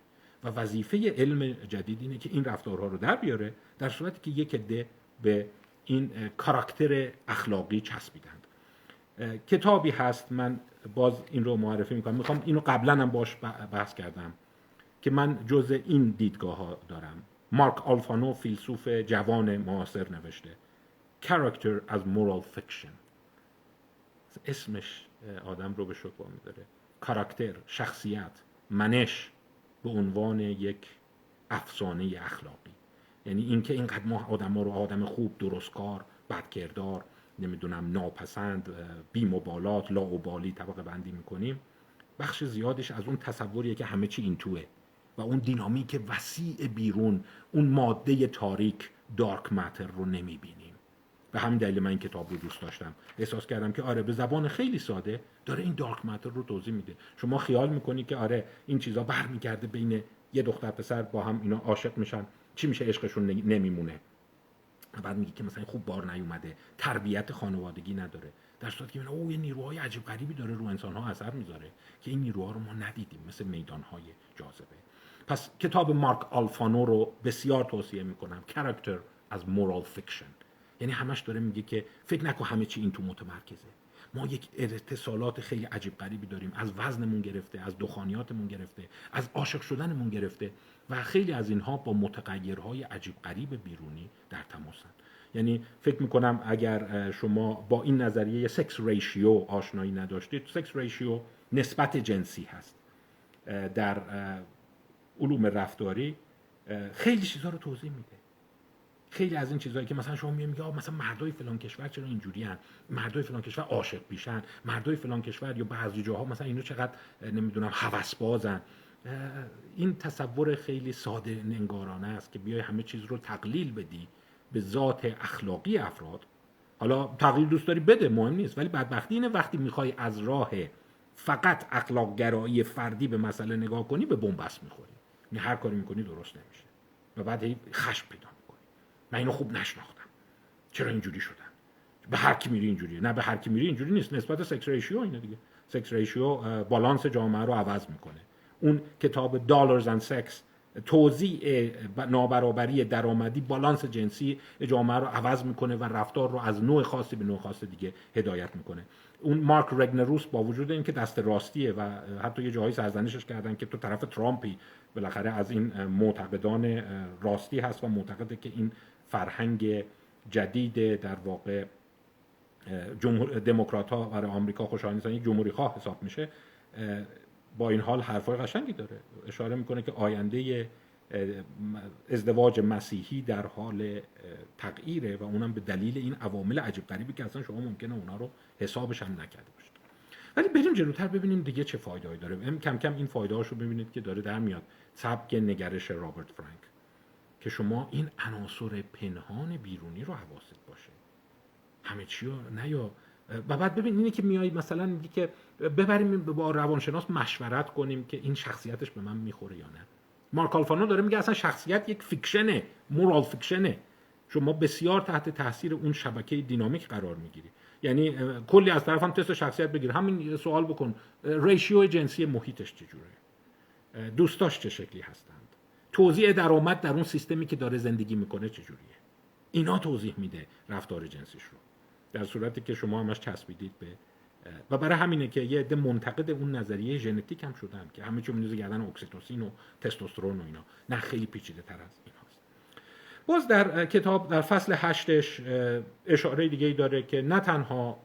و وظیفه علم جدید اینه که این رفتارها رو در بیاره در صورتی که یک عده به این کاراکتر اخلاقی چسبیدند. کتابی هست من باز این رو معرفی می‌کنم. می‌خوام اینو قبلا هم باش بحث کردم که من جز این دیدگاه ها دارم. مارک آلفانو فیلسوف جوان معاصر نوشته Character از moral fiction. اسمش آدم رو به شک میداره کاراکتر شخصیت منش به عنوان یک افسانه اخلاقی. یعنی اینکه اینقدر ما آدم رو آدم خوب درستکار بدکردار نمی‌دونم ناپسند بی مبالات لاوبالی طبقه بندی می‌کنیم بخش زیادش از اون تصوریه که همه چی این توه و اون دینامیک وسیع بیرون اون ماده تاریک دارک ماتر رو نمی‌بینیم. به همین دلیل من این کتاب رو دوست داشتم. احساس کردم که آره به زبان خیلی ساده داره این دارک ماتر رو توضیح میده. شما خیال می‌کنی که آره این چیزا برمیگرده بین یه دختر پسر با هم اینا عاشق میشن چی میشه عشقشون نمیمونه. بعد میگه که مثلا خوب بار نیومده تربیت خانوادگی نداره. در صورتی که او یه نیروهای عجیب غریبی داره رو انسان ها اثر می‌ذاره که این نیروها رو ما ندیدیم مثل میدان های جاذبه. پس کتاب مارک آلفانو رو بسیار توصیه می‌کنم. Character as Moral Fiction یعنی همش داره میگه که فکر نکن همه چی این تو متمرکزه. ما یک اتصالات خیلی عجیب غریبی داریم. از وزنمون گرفته از دخانیاتمون گرفته از عاشق شدنمون گرفته و خیلی از اینها با متغیرهای عجیب غریب بیرونی در تماسن. یعنی فکر می‌کنم اگر شما با این نظریه سکس ریشیو آشنایی نداشتید سکس ریشیو نسبت جنسی هست. در علوم رفتاری خیلی چیزها رو توضیح میده. خیلی از این چیزهایی که مثلا شما میگی مثلا مردای فلان کشور چرا اینجوری ان مردای فلان کشور عاشق بیشن مردای فلان کشور یا بعضی جاها مثلا اینو چقدر نمی‌دونم هوس بازن این تصور خیلی ساده ننگارانه است که بیای همه چیز رو تقلیل بدی به ذات اخلاقی افراد. حالا تقلیل دوست داری بده مهم نیست ولی بدبختی اینه وقتی می‌خوای از راه فقط اخلاق گرایی فردی به مسئله نگاه کنی به بنبست می‌خوری. یعنی هر کاری می‌کنی درست نمیشه. و بعد خشم پیدا من اینو خوب نشناختم. چرا اینجوری شدن؟ به هر کی میری اینجوریه نه به هر کی میری اینجوری نیست. نسبت سکس ریشیو اینه دیگه. sex ratio بالانس جامعه رو عوض می‌کنه. اون کتاب Dollars and Sex توزیع نابرابری درآمدی بالانس جنسی جامعه رو عوض می‌کنه و رفتار رو از نوع خاصی به نوع خاص دیگه هدایت می‌کنه. اون مارک رگنروس با وجود اینکه دست راستیه و حتی یه جایی سرزنشش کردن که تو طرف ترامپی بالاخره از این معتقدان راستی هست و معتقده که این فرهنگ جدید در واقع جمهور دموکرات ها برای آمریکا خوشحال نیستن یک جمهوری خواه حساب میشه با این حال حرفای قشنگی داره. اشاره می‌کنه که آینده ازدواج مسیحی در حال تغییره و اونم به دلیل این عوامل عجیب غریبی که اصلا شما ممکنه اونا رو حسابش هم نکرده باشید. ولی بریم جلوتر ببینیم دیگه چه فایده داره. کم کم این فایده ببینید که داره در میاد. سبک نگرش رابرت فرانک. که شما این عناصر پنهان بیرونی رو حواست باشه. همه چی رو نه یا و بعد ببین اینه که میای مثلا میگی که ببریم با روانشناس مشورت کنیم که این شخصیتش به من می‌خوره یا نه. مارک آلفانو داره میگه اصلا شخصیت یک فیکشنه مورال فیکشنه. شما بسیار تحت تاثیر اون شبکه دینامیک قرار می‌گیری. یعنی کلی از طرف هم تست شخصیت بگیر. همین سوال بکن. ریشیو جنسی محیطش چجوره؟ دوستاش چه شکلی هستند توزیع درآمد در اون سیستمی که داره زندگی می‌کنه چجوریه؟ اینا توضیح میده رفتار جنسیش رو. در صورتی که شما همش چسبیدید به و برای همینه که یه عده منتقد اون نظریه ژنتیک هم شدن که همه چی میندازه گردن اکسیتوسین و تستوسترون و اینا. نه خیلی پیچیده تر از این هاست باز در کتاب در فصل هشتش اشاره دیگه ای داره که نه تنها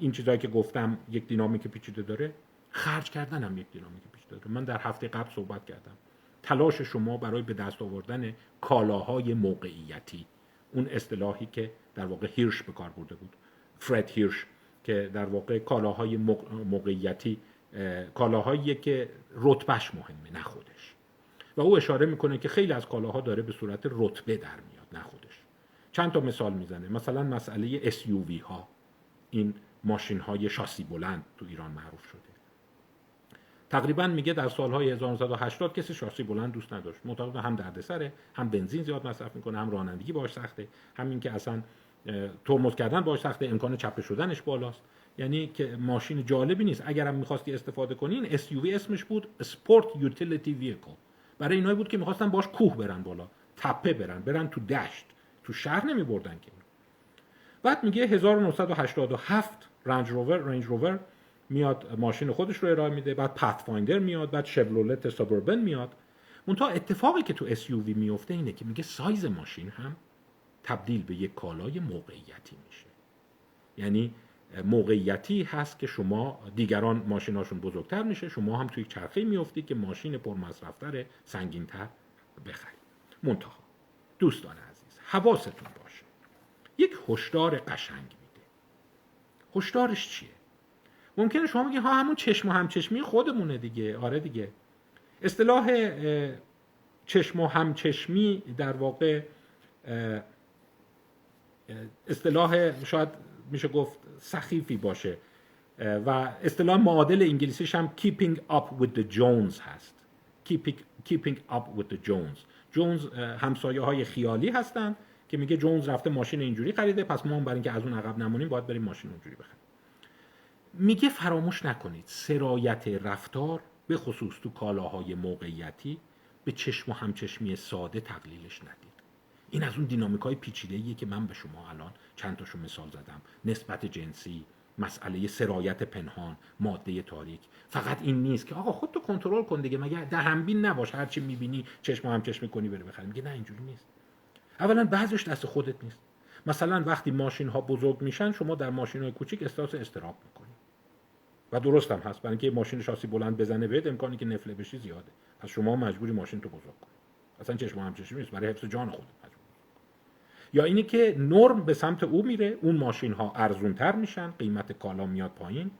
این چیزهایی که گفتم یک دینامیک پیچیده داره خرج کردن هم یک دینامیک پیچیده داره. من در هفته قبل صحبت کردم. تلاش شما برای به دست آوردن کالاهای موقعیتی. اون اصطلاحی که در واقع هیرش به کار برده بود. فرد هیرش که در واقع کالاهای موقعیتی کالاهایی که رتبهش مهمه نه خودش. و او اشاره می‌کنه که خیلی از کالاها داره به صورت رتبه در میاد نه خودش. چند تا مثال می‌زنه. مثلا مسئله SUV ها. این ماشین های شاسی بلند تو ایران معروف شده. تقریبا میگه در سالهای 1980 کسی شاسی بلند دوست نداشت. معتقد هم دردسره هم بنزین زیاد مصرف می‌کنه هم رانندگی باش سخته همین که اصلا ترمز کردن باش سخته امکان چپه شدنش بالاست. یعنی که ماشین جالبی نیست. اگرم می‌خواستی استفاده کنی این SUV اسمش بود Sport Utility Vehicle. برای اینایی بود که می‌خواستن باش کوه برن بالا تپه برن برن تو دشت تو شهر نمی بردن که. بعد میگه 1987 رنج روور رنج روور میاد ماشین خودش رو ارائه میده بعد پثفایندر میاد بعد شورولت سابوربن میاد. منتها اتفاقی که تو SUV میفته اینه که میگه سایز ماشین هم تبدیل به یک کالای موقعیتی میشه. یعنی موقعیتی هست که شما دیگران ماشیناشون بزرگتر میشه شما هم توی چرخه میفتی که ماشین پرمصرفتر سنگینتر بخرید منتها دوستان عزیز حواستون باشه. یک هشدار قشنگ میده. هشدارش چیه؟ ممکنه شما بگید ها همون چشم و همچشمی خودمونه دیگه. آره دیگه. اصطلاح چشم و همچشمی در واقع اصطلاح شاید میشه گفت سخیفی باشه. و اصطلاح معادل انگلیسیش هم keeping up with the Jones هست. Keeping, keeping up with the Jones. جونز همسایه های خیالی هستن که میگه جونز رفته ماشین اینجوری خریده پس ما هم برای اینکه از اون عقب نمونیم باید بریم ماشین اونجوری بخریم. میگه فراموش نکنید سرایت رفتار به خصوص تو کالاهای موقعیتی به چشم و همچشمی ساده تقلیلش ندید. این از اون دینامیک های پیچیده که من به شما الان چند تاشو مثال زدم. نسبت جنسی مسئله سرایت پنهان ماده تاریک. فقط این نیست که آقا خودتو کنترل کن دیگه. مگه در همبین نباش. هر چی می‌بینی چشم هم چشم کنی بره بخری. میگه نه اینجوری نیست. اولا بعضش دست خودت نیست. مثلا وقتی ماشین ها بزرگ میشن شما در ماشین های کوچیک احساس استراب می‌کنی. و درست هم هست. برای اینکه ماشین شاسی بلند بزنه بهت امکانی که نفله بشی زیاده. پس شما مجبوری ماشین تو بزرگ کنی. اصلا چشم هم چشم نیست. برای حفظ جان خودت یا اینی که نرم به سمت او میره. اون ماشین ها ارزون تر میشن. قیمت کالا میاد پایین.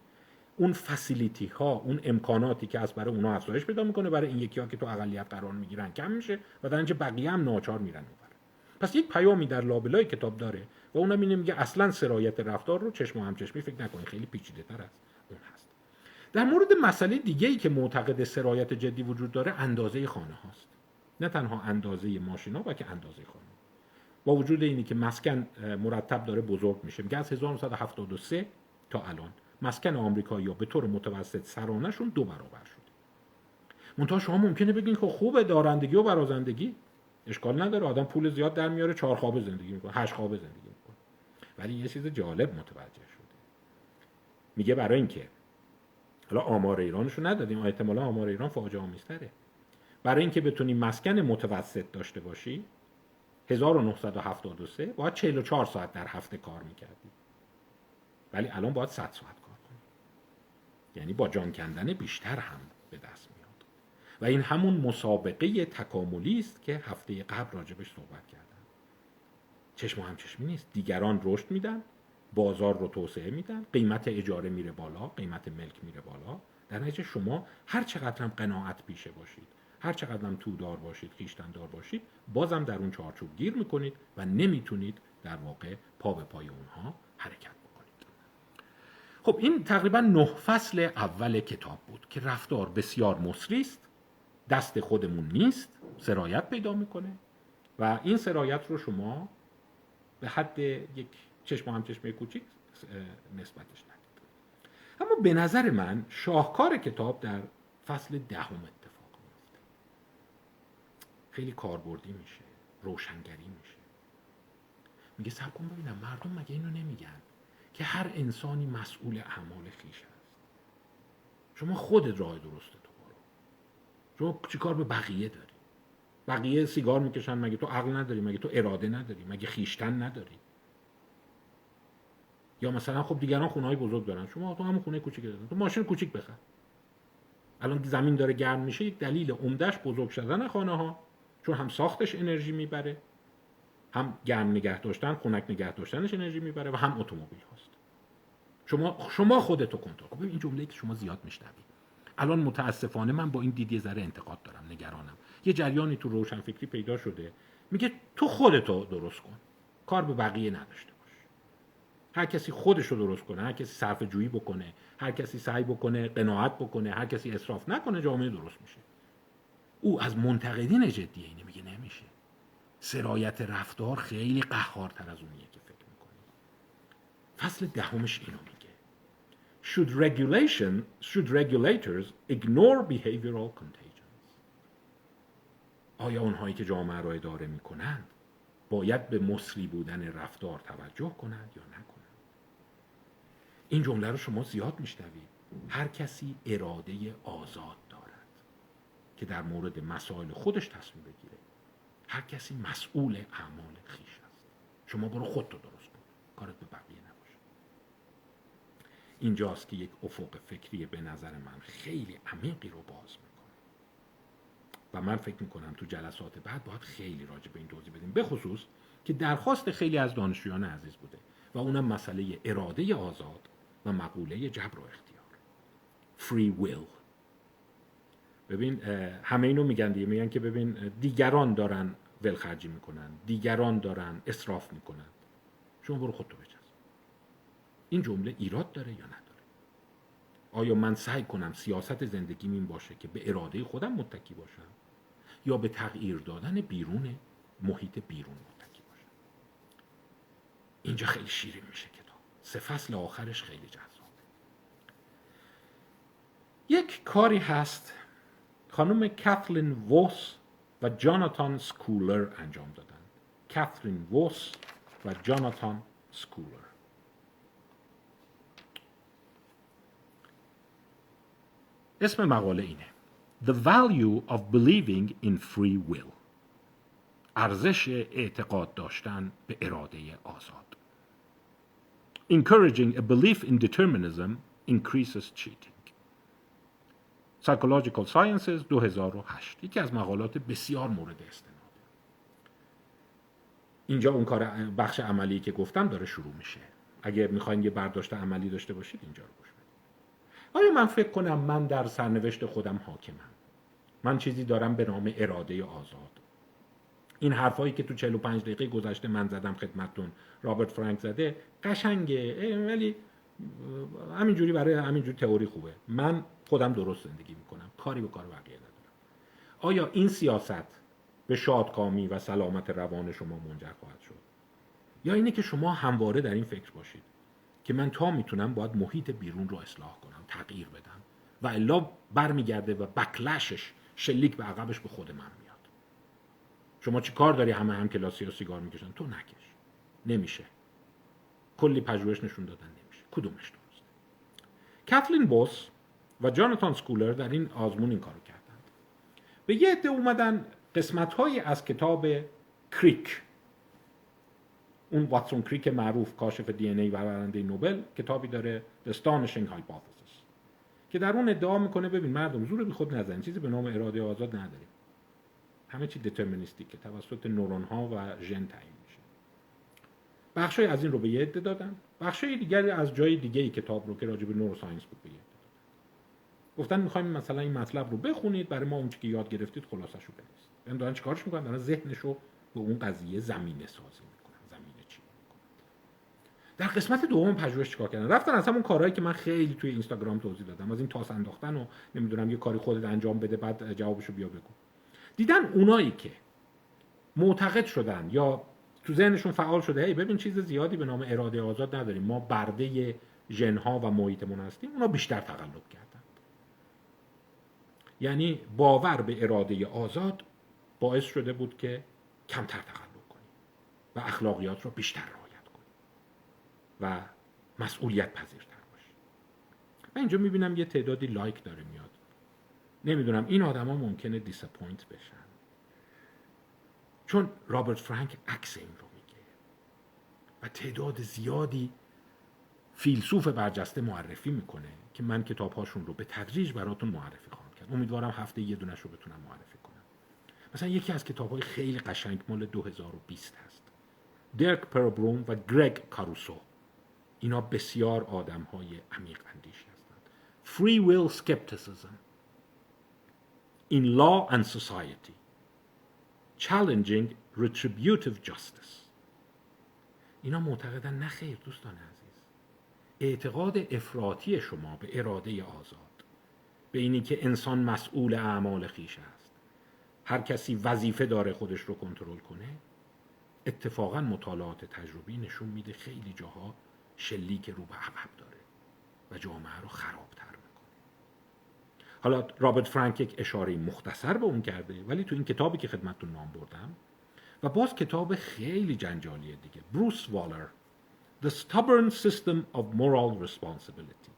اون فسیلیتی ها اون امکاناتی که از برای اونها افزایش پیدا می‌کنه برای این یکی ها که تو اقلیت قرار می‌گیرن کم میشه و در بقیه هم ناچار میرن اونور پس یک پیامی در لابلای کتاب داره و اونم اینه میگه اصلا سرایت رفتار رو چشم و همچشمی فکر نکنید. خیلی پیچیده تر هست در مورد مسئله دیگه ای که معتقد سرایت جدی وجود داره اندازه خانه هاست نه تنها اندازه ماشینا بلکه اندازه خانه با وجود اینی که مسکن مرتب داره بزرگ میشه. میگه از 1973 تا الان مسکن آمریکایی به طور متوسط سرانهشون دو برابر شده. منتها شما ممکنه بگین که خوبه دارندگی و برازندگی. اشکال نداره. آدم پول زیاد در میاره چهار خوابه زندگی می‌کنه هشت خوابه زندگی می‌کنه. ولی یه چیز جالب متوجه شده. میگه برای اینکه حالا آمار ایرانشو ندادیم. احتمالا آمار ایران فاجعه آمیزتره. برای اینکه بتونی مسکن متوسط داشته باشی 1973 باید 44 ساعت در هفته کار می‌کردی. ولی الان باید 100 ساعت کار کنی. یعنی با جان کندن بیشتر هم به دست میاد. و این همون مسابقه تکاملی است که هفته قبل راجبش صحبت کردم. چشم و همچشمی نیست. دیگران رشد میدن. بازار رو توسعه میدن قیمت اجاره میره بالا قیمت ملک میره بالا. در نتیجه شما هر چقدر هم قناعت پیشه باشید هر چقدر هم تودار باشید خیشتن دار باشید بازم در اون چارچوب گیر می‌کنید و نمی‌تونید در واقع پا به پای اونها حرکت بکنید. خب این تقریبا نه فصل اول کتاب بود که رفتار بسیار مصری است دست خودمون نیست سرایت پیدا می‌کنه و این سرایت رو شما به حد یک چشم هم چشمه کوچیک نسبتش ندید. اما به نظر من شاهکار کتاب در فصل دهم خیلی کاربردی میشه روشنگری میشه. میگه سب کن ببینم مردم مگه اینو نمیگن که هر انسانی مسئول اعمال خیش است شما خودت راه درست تو برو. شما چیکار به بقیه داری؟ بقیه سیگار می‌کشن مگه تو عقل نداری؟ مگه تو اراده نداری؟ مگه خیشتن نداری؟ یا مثلا خب دیگران خونه های بزرگ دارن. شما تو همون خونه کوچیک دارن. تو ماشین کوچیک بخر. الان زمین داره گرم میشه یک دلیل عمدهش بزرگ شدن خانه ها چون هم ساختش انرژی می‌بره هم گرم نگه داشتن خنک نگه داشتنش انرژی می‌بره و هم اتومبیل هاست. شما شما خودتو کنترل کن. این جمله که شما زیاد میشنوید الان متاسفانه من با این دیدی ذره انتقاد دارم نگرانم. یه جریانی تو روشنفکری پیدا شده. میگه تو خودتو درست کن. کار به بقیه نداشته هر کسی خودش رو درست کنه هر کسی صرف جویی بکنه هر کسی سعی بکنه قناعت بکنه هر کسی اسراف نکنه جامعه درست میشه. او از منتقدین جدی اینه میگه نمیشه. سرایت رفتار خیلی قهارتر از اونیه که فکر می‌کنی. فصل دهمش اینو میگه. Should regulation should regulators ignore behavioral contagions? آیا اونهایی که جامعه را اداره می‌کنند باید به مصری بودن رفتار توجه کنند یا نکنند؟ این جمله رو شما زیاد میشنوید. هر کسی اراده آزاد که در مورد مسائل خودش تصمیم بگیره. هر کسی مسئول اعمال خیش است. شما برو خودتو درست کن. کارت به بقیه نباشه. اینجاست که یک افق فکری به نظر من خیلی عمیقی رو باز می‌کنه. و من فکر می‌کنم تو جلسات بعد باید خیلی راجع به این توضیح بدیم. به خصوص که درخواست خیلی از دانشجویان عزیز بوده و اونم مسئله اراده آزاد و مقوله جبر و اختیار. Free will. ببین همه اینو میگن دیگه. میگن که ببین دیگران دارن ولخرجی می‌کنن دیگران دارن اصراف می‌کنن. شما برو خودتو بچسب. این جمله ایراد داره یا نداره؟ آیا من سعی کنم سیاست زندگیم این باشه که به اراده خودم متکی باشم؟ یا به تغییر دادن بیرون محیط بیرون متکی باشم؟ اینجا خیلی شیرین میشه سه فصل آخرش خیلی جذاب. یک کاری هست خانم کاتلین ووس و جاناتان سکولر انجام دادن. کاتلین ووس و جاناتان سکولر. اسم مقاله اینه. The value of believing in free will. ارزش اعتقاد داشتن به اراده آزاد. Encouraging a belief in determinism increases cheating. Psychological Sciences 2008 یکی از مقالات بسیار مورد استناد. اینجا اون کار بخش عملی که گفتم داره شروع میشه. اگه می‌خواین یه برداشت عملی داشته باشید اینجا رو گوش آیا من فکر کنم من در سرنوشت خودم حاکمم؟ من چیزی دارم به نام اراده آزاد. این حرفایی که تو 45 دقیقه گذشته من زدم خدمتتون. رابرت فرانک زده. قشنگه. ولی همینجوری برای همینجور تئوری خوبه. من خودم درست زندگی می‌کنم. کاری به کار بقیه ندارم. آیا این سیاست به شادکامی و سلامت روان شما منجر خواهد شد؟ یا اینه که شما همواره در این فکر باشید که من تا می‌تونم باید محیط بیرون رو اصلاح کنم تغییر بدم و الا برمیگرده و بکلشش شلیک به عقبش به خود من میاد شما چی کار داری همه هم کلاسی ها سیگار می‌کشن؟ تو نکش. نمیشه. کلی پژوهش نشون دادن نمیشه. کدومش درسته؟ کاتلین بوس و جاناتان سکولر در این آزمون این کارو کردند به یه عده اومدن قسمت های از کتاب کریک. اون واتسون کریک معروف کاشف دی ان ای و برنده نوبل کتابی داره The Astonishing که در اون ادعا می‌کنه ببین مردم زور بی خود نزنید چیزی به نام اراده آزاد نداریم. همه چی که توسط نورون ها و ژن تعیین میشه. بخشای از این رو به یه عده دادن. بخشای دیگری از جای دیگه ای کتاب رو که راجع به نوروساینس بود به گفتن می‌خوایم مثلا این مطلب رو بخونید برای ما اون که یاد گرفتید خلاصش رو بنویسید. یعنی دارن چیکارش می‌کنن؟ دارن ذهنش رو به اون قضیه زمینه سازی می‌کنن. زمینه چی در قسمت دوم پژوهش چیکار کردن؟ رفتن از همون کارهایی که من خیلی توی اینستاگرام توضیح دادم. از این تاس انداختن و نمی‌دونم یه کاری خودت انجام بده بعد جوابشو بیا بگو. دیدن اونایی که معتقد شدن یا تو ذهنشون فعال شده هی ببین چیز زیادی به نام اراده آزاد نداریم. ما برده ژنها و محیطمون هستیم اونا بیشتر تقلب کرد یعنی باور به اراده آزاد باعث شده بود که کمتر تقلب کنیم و اخلاقیات رو بیشتر رعایت کنیم و مسئولیت پذیرتر باشیم. من اینجا می‌بینم یه تعدادی لایک داره میاد. نمی‌دونم. این آدما ممکنه disappoint بشن. چون رابرت فرانک عکس این رو میگه. و تعداد زیادی فیلسوف برجسته معرفی می‌کنه که من کتابهاشون رو به تدریج براتون معرفی خواهم امیدوارم هفته یه دونش رو بتونم معرفی کنم. مثلا یکی از کتاب های خیلی قشنگ مال 2020 هست. درک پربروم و گرگ کاروسو. اینا بسیار آدم های عمیق اندیش هستند. Free Will Skepticism. In Law and Society Challenging Retributive Justice. اینا معتقدن نه خیر دوستان عزیز. اعتقاد افراطی شما به اراده آزاد به اینی که انسان مسئول اعمال خیش است. هر کسی وظیفه داره خودش رو کنترل کنه اتفاقا مطالعات تجربی نشون میده خیلی جاها شلیک رو به عقب داره و جامعه رو می‌کنه حالا رابرت فرانک یک اشاره مختصر به اون کرده ولی تو این کتابی که خدمتتون نام بردم و باز کتاب خیلی جنجالیه دیگه. بروس والر The Stubborn System of Moral Responsibility.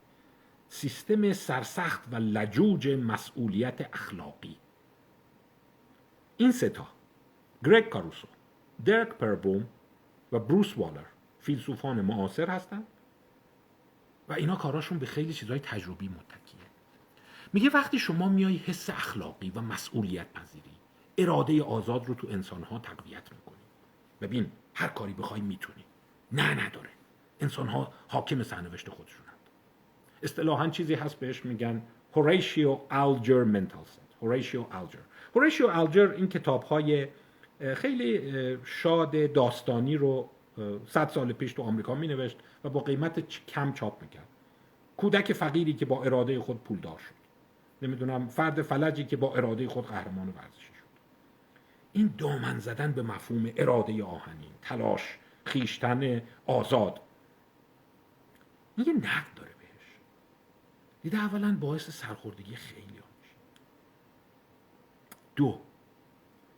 سیستم سرسخت و لجوج مسئولیت اخلاقی. این ستا گرگ کاروسو درک پربوم و بروس والر. فیلسوفان معاصر هستند و اینا کاراشون به خیلی چیزهای تجربی متکیه میگه وقتی شما میای حس اخلاقی و مسئولیت پذیری اراده آزاد رو تو انسانها تقویت می‌کنی. ببین هر کاری بخوای می‌تونی. نه نداره. انسانها حاکم سرنوشت خودشون اصطلاحا چیزی هست بهش میگن هوریشیو آلجر منتال هوریشیو آلجر هوریشیو آلجر این کتاب های خیلی شاد داستانی رو صد سال پیش تو آمریکا می نوشت و با قیمت کم چاپ می‌کرد. کودک فقیری که با اراده خود پولدار شد. نمی‌دونم فرد فلجی که با اراده خود قهرمان ورزشی شد. این دامن زدن به مفهوم اراده آهنین تلاش خیشتن آزاد یه نقد داره بهش. دیده اولا باعث سرخوردگی خیلی ها میشه. دو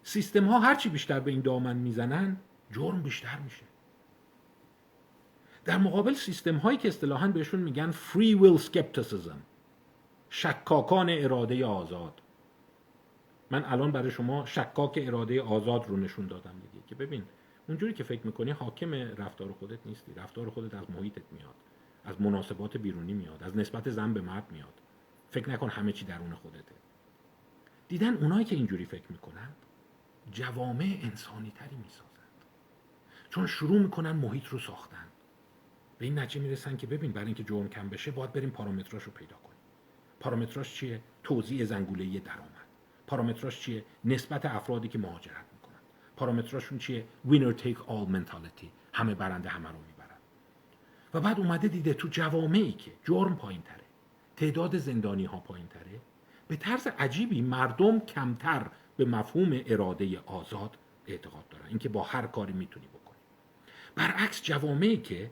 سیستم ها هرچی بیشتر به این دامن می‌زنن جرم بیشتر میشه. در مقابل سیستم هایی که اصطلاحا بهشون میگن free will skepticism شکاکان اراده آزاد. من الان برای شما شکاک اراده آزاد رو نشون دادم دیگه که ببین اونجوری که فکر می‌کنی حاکم رفتار خودت نیستی. رفتار خودت از محیطت میاد از مناسبات بیرونی میاد از نسبت زن به مرد میاد. فکر نکن همه چی درون خودته. دیدن اونایی که اینجوری فکر می‌کنن جوامع انسانی تری می‌سازند چون شروع می‌کنن محیط رو ساختن. به این نتیجه می‌رسن که ببین برای اینکه جرم کم بشه باید بریم پارامتراش رو پیدا کنیم. پارامتراش چیه؟ توزیع زنگوله درآمد. پارامتراش چیه؟ نسبت افرادی که مهاجرت می‌کنن پارامتراشون چیه؟ وینر تیک آل منتالیتی همه برنده همه رو می‌برن. و بعد اومده دیده تو جوامعی که جرم پایین تره تعداد زندانی ها پایین تره به طرز عجیبی مردم کمتر به مفهوم اراده آزاد اعتقاد دارن. اینکه با هر کاری می‌تونی بکنی. برعکس جوامعی که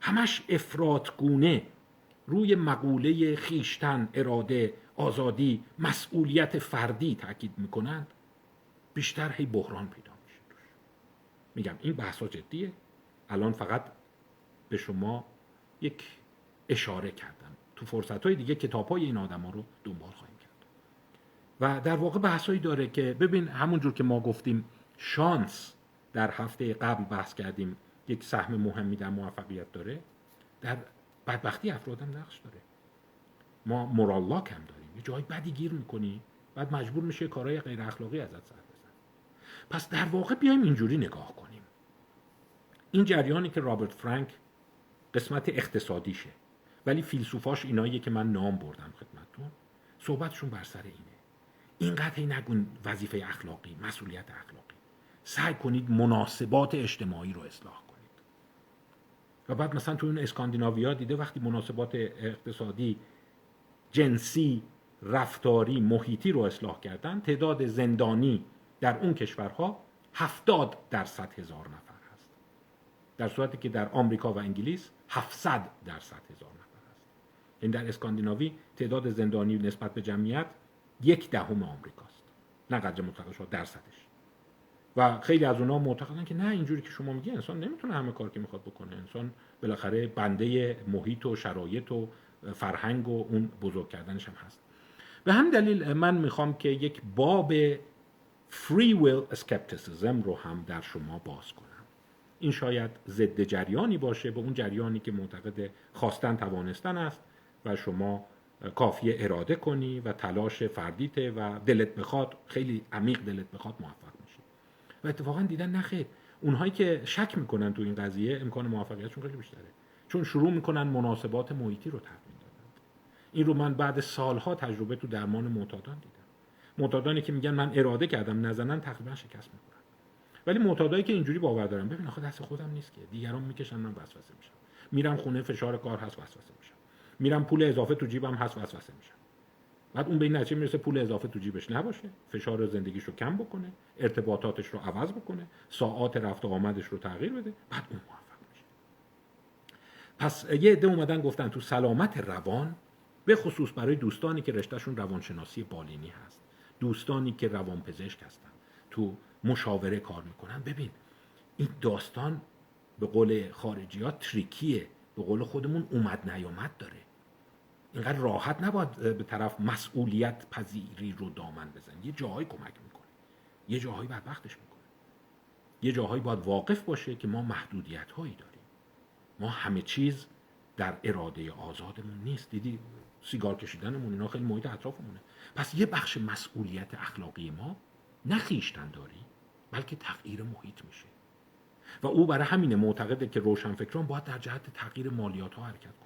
همش افرادگونه روی مقوله خیشتن اراده آزادی مسئولیت فردی تاکید می‌کنند بیشتر هی بحران پیدا میشه میگم این بحثا جدیه. الان فقط به شما یک اشاره کردم. تو فرصت های دیگه کتاب های این آدم ها رو دنبال خواهیم کرد. و در واقع بحثایی داره که ببین همونجور که ما گفتیم شانس در هفته قبل بحث کردیم یک سهم مهمی در موفقیت داره. در بدبختی افرادم نقش داره. ما مورالاک هم داریم. یه جای بدی گیر می‌کنی بعد مجبور میشه کارهای غیر اخلاقی ازت سر بزن پس در واقع بیایم اینجوری نگاه کنیم. این جریانی که رابرت فرانک قسمت اقتصادیشه. ولی فیلسوفاش ایناییه که من نام بردم خدمتتون. صحبتشون بر سر اینه. اینقدر نگون وظیفه اخلاقی مسئولیت اخلاقی. سعی کنید مناسبات اجتماعی رو اصلاح و بعد مثلا تو اون اسکاندیناویا دیده وقتی مناسبات اقتصادی جنسی رفتاری محیطی رو اصلاح کردن تعداد زندانی در اون کشورها هفتاد درصد هزار نفر هست. در صورتی که در آمریکا و انگلیس 700 درصد هزار نفر هست. این در اسکاندیناوی تعداد زندانی نسبت به جمعیت یک دهم آمریکاست. نه قدر مطلقش درصدش. و خیلی از اونها معتقدن که نه اینجوری که شما میگی انسان نمی‌تونه همه کار که می‌خواد بکنه. انسان بالاخره بنده محیط و شرایط و فرهنگ و اون بزرگ کردنش هم هست. به هم دلیل من می‌خوام که یک باب free will skepticism رو هم در شما باز کنم. این شاید ضد جریانی باشه به اون جریانی که معتقد خواستن توانستن است و شما کافی اراده کنی و تلاش فردیته و دلت بخواد خیلی عمیق دلت بخواد موفق و اتفاقا دیدن نخیر اونهایی که شک می‌کنن تو این قضیه امکان موفقیتشون خیلی بیشتره. چون شروع می‌کنن مناسبات محیطی رو تغییر دادن. این رو من بعد سالها تجربه تو درمان معتادان دیدم. معتادانی که میگن من اراده کردم نزنن تقریبا شکست می‌کنن ولی معتادایی که اینجوری باور دارن ببین آخه دست خودم نیست که. دیگران می‌کشن من وسوسه میشم. میرم خونه فشار کار هست وسوسه میشم. میرم پول اضافه تو جیبم هست وسوسه میشم. بعد اون به این نتیجه می‌رسه پول اضافه تو جیبش نباشه فشار زندگیش رو کم بکنه ارتباطاتش رو عوض بکنه ساعات رفت و آمدش رو تغییر بده بعد اون موفق میشه. پس یه عده اومدن گفتن تو سلامت روان به خصوص برای دوستانی که رشتهشون روانشناسی بالینی هست دوستانی که روانپزشک هستن تو مشاوره کار می‌کنن. ببین این داستان به قول خارجی ها تریکیه به قول خودمون اومد نیامد داره. اینقدر راحت نباید به طرف مسئولیت پذیری رو دامن بزن یه جاهایی کمک می‌کنه. یه جاهایی بدبختش می‌کنه. یه جاهایی باید واقف باشه که ما محدودیت هایی داریم. ما همه چیز در اراده آزادمون نیست. دیدی؟ سیگار کشیدنمون اینا خیلی محیط اطرافمونه. پس یه بخش مسئولیت اخلاقی ما نه داری بلکه تغییر محیط میشه. و او برای همین معتقده که روشنفکران باید در جهت تغییر مالیات ها حرکت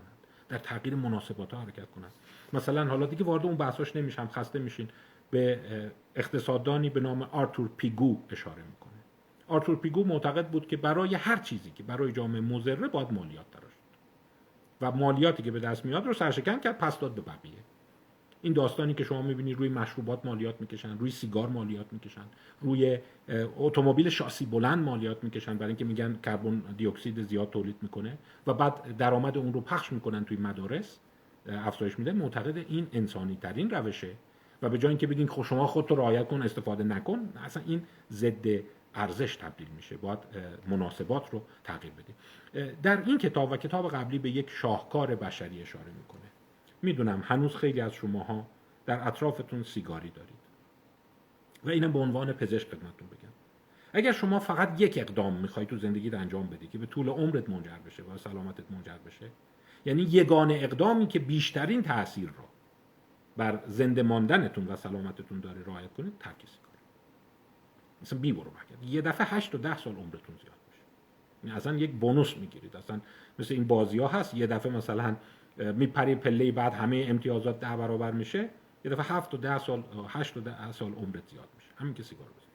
در تغییر مناسبات ها حرکت کنند مثلا حالا دیگه وارد اون بحثاش نمیشم خسته میشین. به اقتصاددانی به نام آرتور پیگو اشاره می‌کنه. آرتور پیگو معتقد بود که برای هر چیزی که برای جامعه مضره باید مالیات تراش و مالیاتی که به دست میاد رو سرشکن کرد پس داد به بقیه. این داستانی که شما می‌بینید روی مشروبات مالیات می‌کشن روی سیگار مالیات می‌کشن روی اتومبیل شاسی بلند مالیات می‌کشن برای اینکه میگن کربن دی اکسید زیاد تولید می‌کنه و بعد درآمد اون رو پخش می‌کنن توی مدارس افزایش میده. معتقد این انسانی ترین روشه و به جای اینکه بگین خب شما خودتو رعایت کن استفاده نکن اصلا این ضد ارزش تبدیل میشه. باید مناسبات رو تغییر بده. در این کتاب و کتاب قبلی به یک شاهکار بشری اشاره می‌کنه. می‌دونم هنوز خیلی از شماها در اطرافتون سیگاری دارید. و اینم به عنوان پزشک خدمتتون بگم. اگر شما فقط یک اقدام می‌خوای تو زندگی انجام بدی که به طول عمرت منجر بشه و سلامتت منجر بشه یعنی یگانه اقدامی که بیشترین تاثیر رو بر زنده ماندنتون و سلامتتون داره رعایت کنید ترک سیگار مثلا بی برو یه دفعه 8 تا 10 سال عمرتون زیاد میشه. یعنی اصلا یک بونوس می‌گیرید. اصلا مثل این بازی ها هست یه دفعه مثلا میپری پله بعد همه امتیازات ده برابر میشه یه دفعه 7 تا 10 سال 8 تا 10 سال عمرت زیاد میشه. همین که سیگار بزنید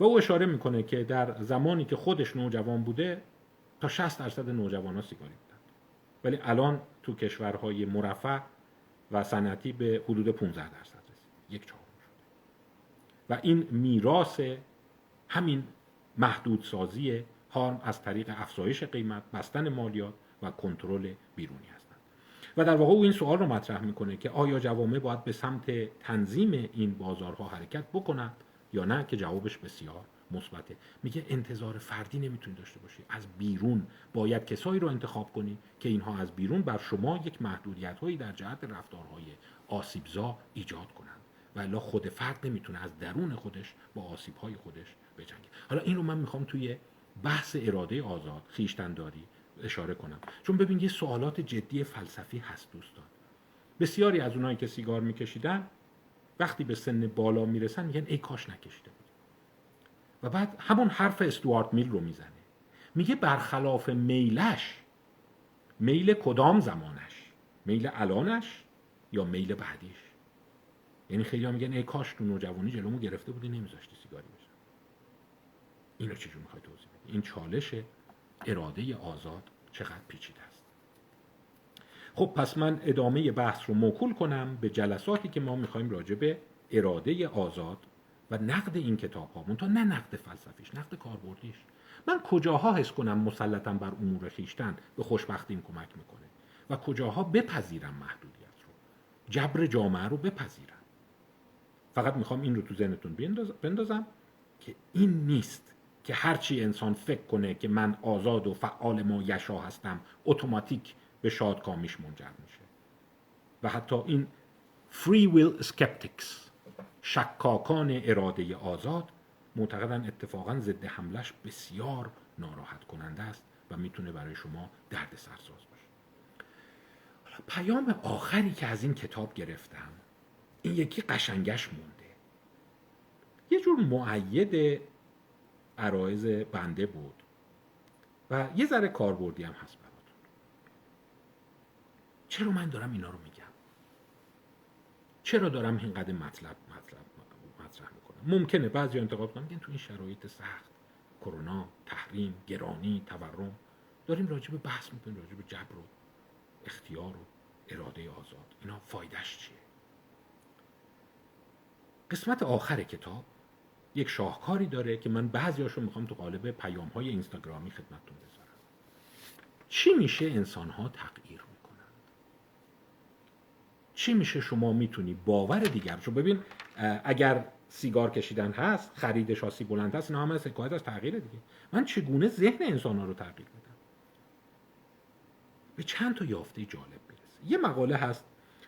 و او اشاره می‌کنه که در زمانی که خودش نوجوان بوده تا 60 درصد نوجوانان سیگاری بودن ولی الان تو کشورهای مرفه و صنعتی به حدود 15 درصد رسید. یک چهارم. شده و این میراث همین محدود سازی هارم از طریق افزایش قیمت بستن مالیات و کنترل بیرونی و در واقع او این سوال رو مطرح می‌کنه که آیا جوامع باید به سمت تنظیم این بازارها حرکت بکنند یا نه که جوابش بسیار مثبته. میگه انتظار فردی نمی‌تونی داشته باشی. از بیرون باید کسایی رو انتخاب کنی که اینها از بیرون بر شما یک محدودیت هایی در جهت رفتارهای آسیبزا ایجاد کنند. و الا خود فرد نمی‌تونه از درون خودش با آسیب های خودش بجنگه. حالا این رو من می‌خوام توی بحث اراده آزاد خیشتنداری اشاره کنم. چون ببین یه سوالات جدی فلسفی هست دوستان. بسیاری از اونایی که سیگار میکشیدن وقتی به سن بالا می‌رسن میگن ای کاش نکشیده بود. و بعد همون حرف استوارت میل رو می‌زنه. میگه برخلاف میلش میل کدام زمانش؟ میل الانش یا میل بعدیش؟ یعنی خیلی میگن ای کاش تو نوجوانی جلومو گرفته بودی نمیذاشتی سیگاری بشم اینو چجور می‌خوای توضیح بدی؟ این چالش اراده آزاد چقدر پیچیده است. خب پس من ادامه بحث رو موکول کنم به جلساتی که ما می‌خوایم راجع به اراده آزاد و نقد این کتاب ها تا نه نقد فلسفیش نقد کاربردیش. من کجاها حس کنم مسلطم بر امور خیشتن به خوشبختیم کمک می‌کنه و کجاها بپذیرم محدودیت رو؟ جبر جامعه رو بپذیرم. فقط می‌خوام این رو تو ذهنتون بندازم که این نیست که هرچی انسان فکر کنه که من آزاد و فعال ما یشا هستم اتوماتیک به شادکامیش منجر میشه. و حتی این free will skeptics شکاکان اراده آزاد معتقدن اتفاقا ضد حملش بسیار ناراحت کننده است و می‌تونه برای شما درد سرساز باشه. پیام آخری که از این کتاب گرفتم این یکی قشنگش مونده. یه جور معید عرایز بنده بود. و یه ذره کاربردی هم هست براتون. چرا من دارم اینا رو میگم؟ چرا دارم اینقدر مطلب مطلب مطرح می‌کنم؟ ممکنه بعضی انتقاد کنن میگن تو این شرایط سخت کرونا تحریم گرانی تورم داریم راجع به بحث می‌کنیم راجع به جبر و اختیار و اراده آزاد. اینا فایدهش چیه؟ قسمت آخر کتاب یک شاهکاری داره که من بعضیاشو می‌خوام تو قالب پیام های اینستاگرامی خدمتتون بذارم. چی میشه انسان ها تغییر می‌کنن چی میشه شما می‌تونی باور دیگر؟ رو ببین اگر سیگار کشیدن هست خرید شاسی بلند هست اینا همه حکایت از تغییر دیگه. من چگونه ذهن انسان ها رو تغییر بدم؟ به چند تا یافته جالب برسه. یه مقاله هست.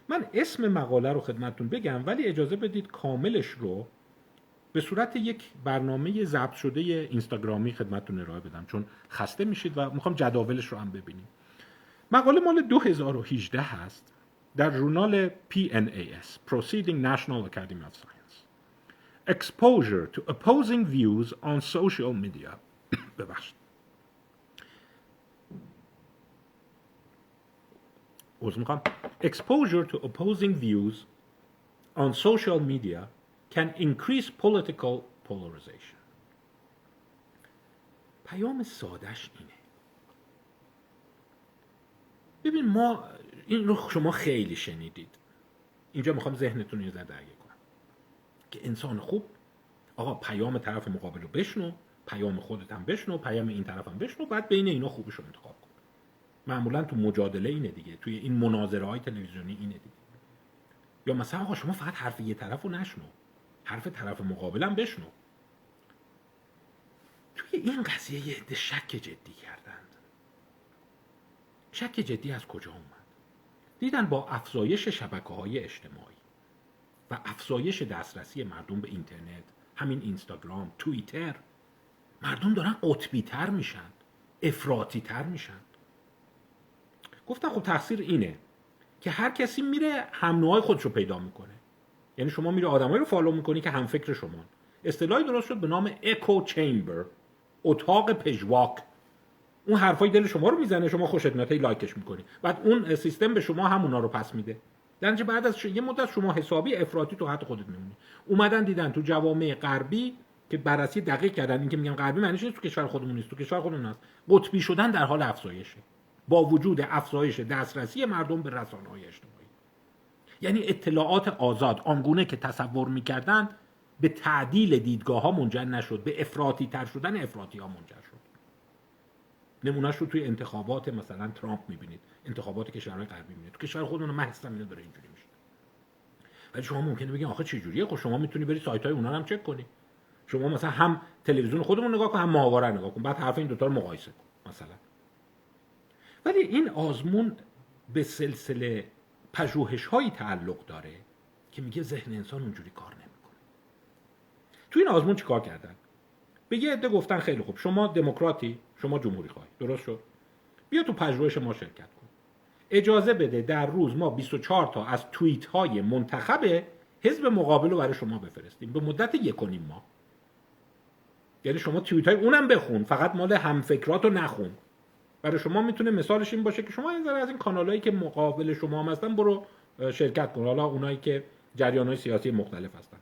من اسم مقاله رو خدمتتون بگم ولی اجازه بدید کاملش رو به صورت یک برنامه ضبط شده اینستاگرامی خدمتتون ارائه بدم چون خسته میشید و می‌خوام جداولش رو هم ببینیم. مقاله مال 2018 هست در ژورنال PNAS Proceeding National Academy of Science. Exposure to opposing views on social media. ببخشید می‌خوام. Exposure to opposing views on social media can increase political polarization. پیام سادش اینه. ببین ما این رو شما خیلی شنیدید. اینجا می‌خوام ذهنتون یه ذره کنم. که انسان خوب آقا پیام طرف مقابل رو بشنو پیام خودت هم بشنو پیام این طرف هم بشنو بعد بین اینا خوبش رو انتخاب کن. معمولا تو مجادله اینه دیگه توی این مناظره های تلویزیونی اینه دیگه. یا مثلا آقا شما فقط حرف یه طرف رو نشنو. حرف طرف مقابلم بشنو. توی این قضیه یه عده شک جدی کردند شک جدی از کجا اومد؟ دیدن با افزایش شبکه های اجتماعی و افزایش دسترسی مردم به اینترنت همین اینستاگرام توییتر مردم دارن قطبی تر میشن افراطی تر میشن. گفتن خب تقصیر اینه که هر کسی میره هم نوعای خودش رو پیدا می‌کنه. یعنی شما میره آدمایی رو follow می‌کنی که هم فکر شما. اصطلاحی درست شد به نام echo chamber اتاق پژواک. اون حرفای دل شما رو می‌زنه شما خوشت میاد لایکش می‌کنی. بعد اون سیستم به شما همونا رو پس میده. در بعد از یه مدت شما حسابی افراطی تو حد خودت میمونی. اومدن دیدن تو جوامع غربی که بررسی دقیق کردن. این که میگن غربی معنیش نیست تو کشور خودمون نیست تو کشور خودمون هست. قطبی شدن در حال افزایشه. با وجود افزایش دسترسی مردم به رسانه های اجتماعی. یعنی اطلاعات آزاد آنگونه که تصور می‌کردن به تعدیل دیدگاه ها منجر نشد به افراطی تر شدن افراطی ها منجر شد. نمونهش رو توی انتخابات مثلا ترامپ می‌بینید انتخابات کشورهای غربی می‌بینید. تو کشور خودمون من هستم اینو داره اینجوری میشه. ولی شما ممکنه بگین آخه چه جوریه خب شما می‌تونی بری سایت های اونا هم چک کنی. شما مثلا هم تلویزیون خودمون نگاه کن هم ماهواره نگاه کن. بعد حرف این دوتا رو مقایسه کن مثلا. ولی این آزمون به سلسله پژوهش هایی تعلق داره که میگه ذهن انسان اونجوری کار نمی‌کنه. تو این آزمون چیکار کردن؟ به یه عده گفتن خیلی خوب شما دموکراتی شما جمهوری خواهی. درست شد؟ بیا تو پژوهش ما شرکت کن. اجازه بده در روز ما 24 تا از توییت های منتخب حزب مقابل رو برای شما بفرستیم. به مدت یک ماه. یعنی شما توییت های اونم بخون فقط مال همفکرات رو نخون. برای شما می‌تونه مثالش این باشه که شما این از این کانالایی که مقابل شما هم هستن برو شرکت کن. حالا اونایی که جریان های سیاسی مختلف هستن.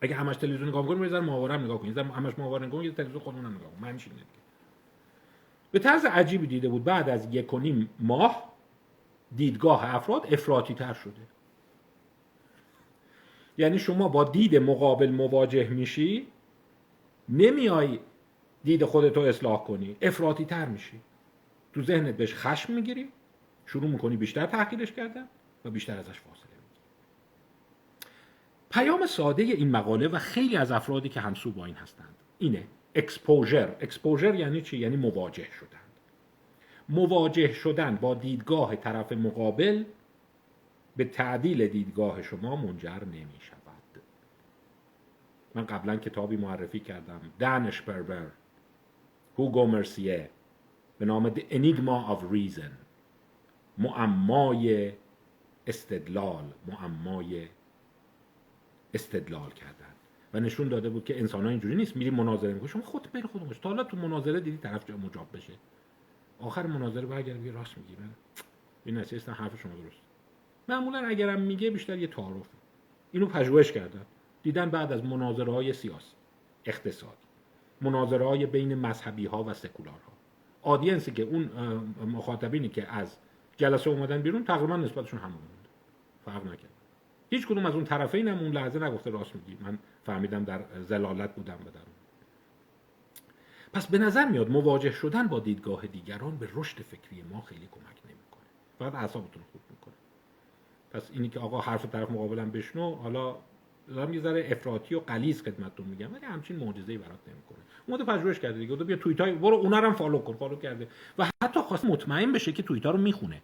اگه همش تلویزیون نگاه کنیم یه ماهواره هم نگاه کنیم همش ماهواره نگاه کنیم تلویزیون خودمون نگاه معنیش اینه به طرز عجیبی دیده بود. بعد از یک و نیم ماه دیدگاه افراد افراطی تر شده. یعنی شما با دید مقابل مواجه میشی نمیای دید خودتو اصلاح کنی. افراطی تر میشی. تو ذهنت بهش خشم می‌گیری. شروع می‌کنی بیشتر تحقیرش کردن و بیشتر ازش فاصله می‌گیری. پیام ساده این مقاله و خیلی از افرادی که همسو با این هستند. اینه. exposure exposure یعنی چی؟ یعنی مواجه شدن. مواجه شدن با دیدگاه طرف مقابل به تعدیل دیدگاه شما منجر نمی شود من قبلا کتابی معرفی کردم. دانش بربر هوگو مرسیه به نام The Enigma of Reason. معمای استدلال معمای استدلال کردن. و نشون داده بود که انسان ها اینجوری نیست. میری مناظره می‌کنی شما خود بری خود تا حالا تو مناظره دیدی طرف جا مجاب بشه. آخر مناظره برگرد میگه راست میگی. من این نتیجه حرف شما درست. معمولا اگرم میگه بیشتر یه تعارف اینو پژوهش کردن. دیدن بعد از مناظره های سیاسی. اقتصاد مناظره های بین مذهبی ها و سکولار ها آدینسی که اون مخاطبینی که از جلسه اومدن بیرون تقریبا نسبتشون همون بود. فرق نکرد. هیچ کدوم از اون طرفین هم اون لحظه نگفته راست میگی. من فهمیدم در زلالت بودم و در پس به نظر میاد مواجه شدن با دیدگاه دیگران به رشد فکری ما خیلی کمک نمی‌کنه. فقط اعصابتون خورد می‌کنه. پس اینی که آقا حرف طرف مقابلم بشنو حالا دارم یه ذره افراطی و غلیظ خدمتتون میگم ولی همچین معجزه‌ای برات نمی‌کنه. اومده پژوهش کرده دیگه. بیا توییت های برو اونا رو هم follow کن follow کرده. و حتی خواست مطمئن بشه که توییت ها رو می‌خونه.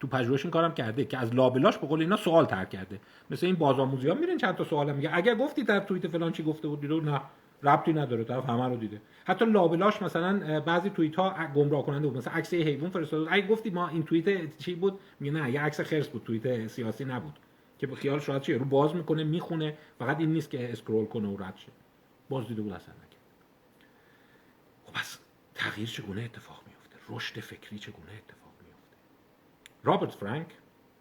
تو پژوهش این کارم کرده که از لابلاش به قول اینا سوال طرح کرده. مثل این بازآموزی ها میرن چند تا سوال میگه. اگر گفتی در توییت فلان چی گفته بود دیدو نه ربطی نداره طرف همه رو دیده. حتی لابلاش مثلا بعضی توییت ها گمراه کننده بود. مثلا عکس حیوان فرستاد. اگه گفتی ما این توییت چی بود؟ میگه نه یه عکس خرس بود توییت سیاسی نبود. که به خیال شاید چیه رو باز می‌کنه می‌خونه فقط این نیست که اسکرول کنه و رد شه. باز دیده بود اصلا نکرد. خب پس تغییر چگونه اتفاق میفته رشد فکری چگونه اتفاق میفته رابرت فرانک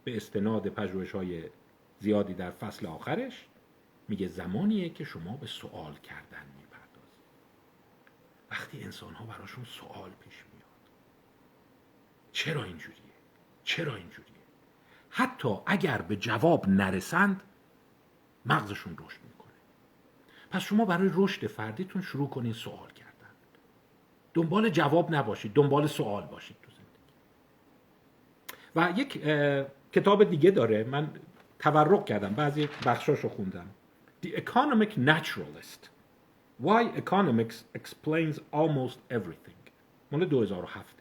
به استناد پژوهش های زیادی در فصل آخرش میگه زمانیه که شما به سوال کردن می‌پردازید. وقتی انسان ها براشون سوال پیش میاد. چرا اینجوریه؟ چرا اینجوریه؟ حتی اگر به جواب نرسند مغزشون رشد می‌کنه. پس شما برای رشد فردیتون شروع کنین سوال کردن. دنبال جواب نباشید دنبال سوال باشید تو زندگی. و یک کتاب دیگه داره من تورق کردم بعضی بخشاشو خوندم. The Economic Naturalist. Why Economics Explains Almost Everything. مال 2007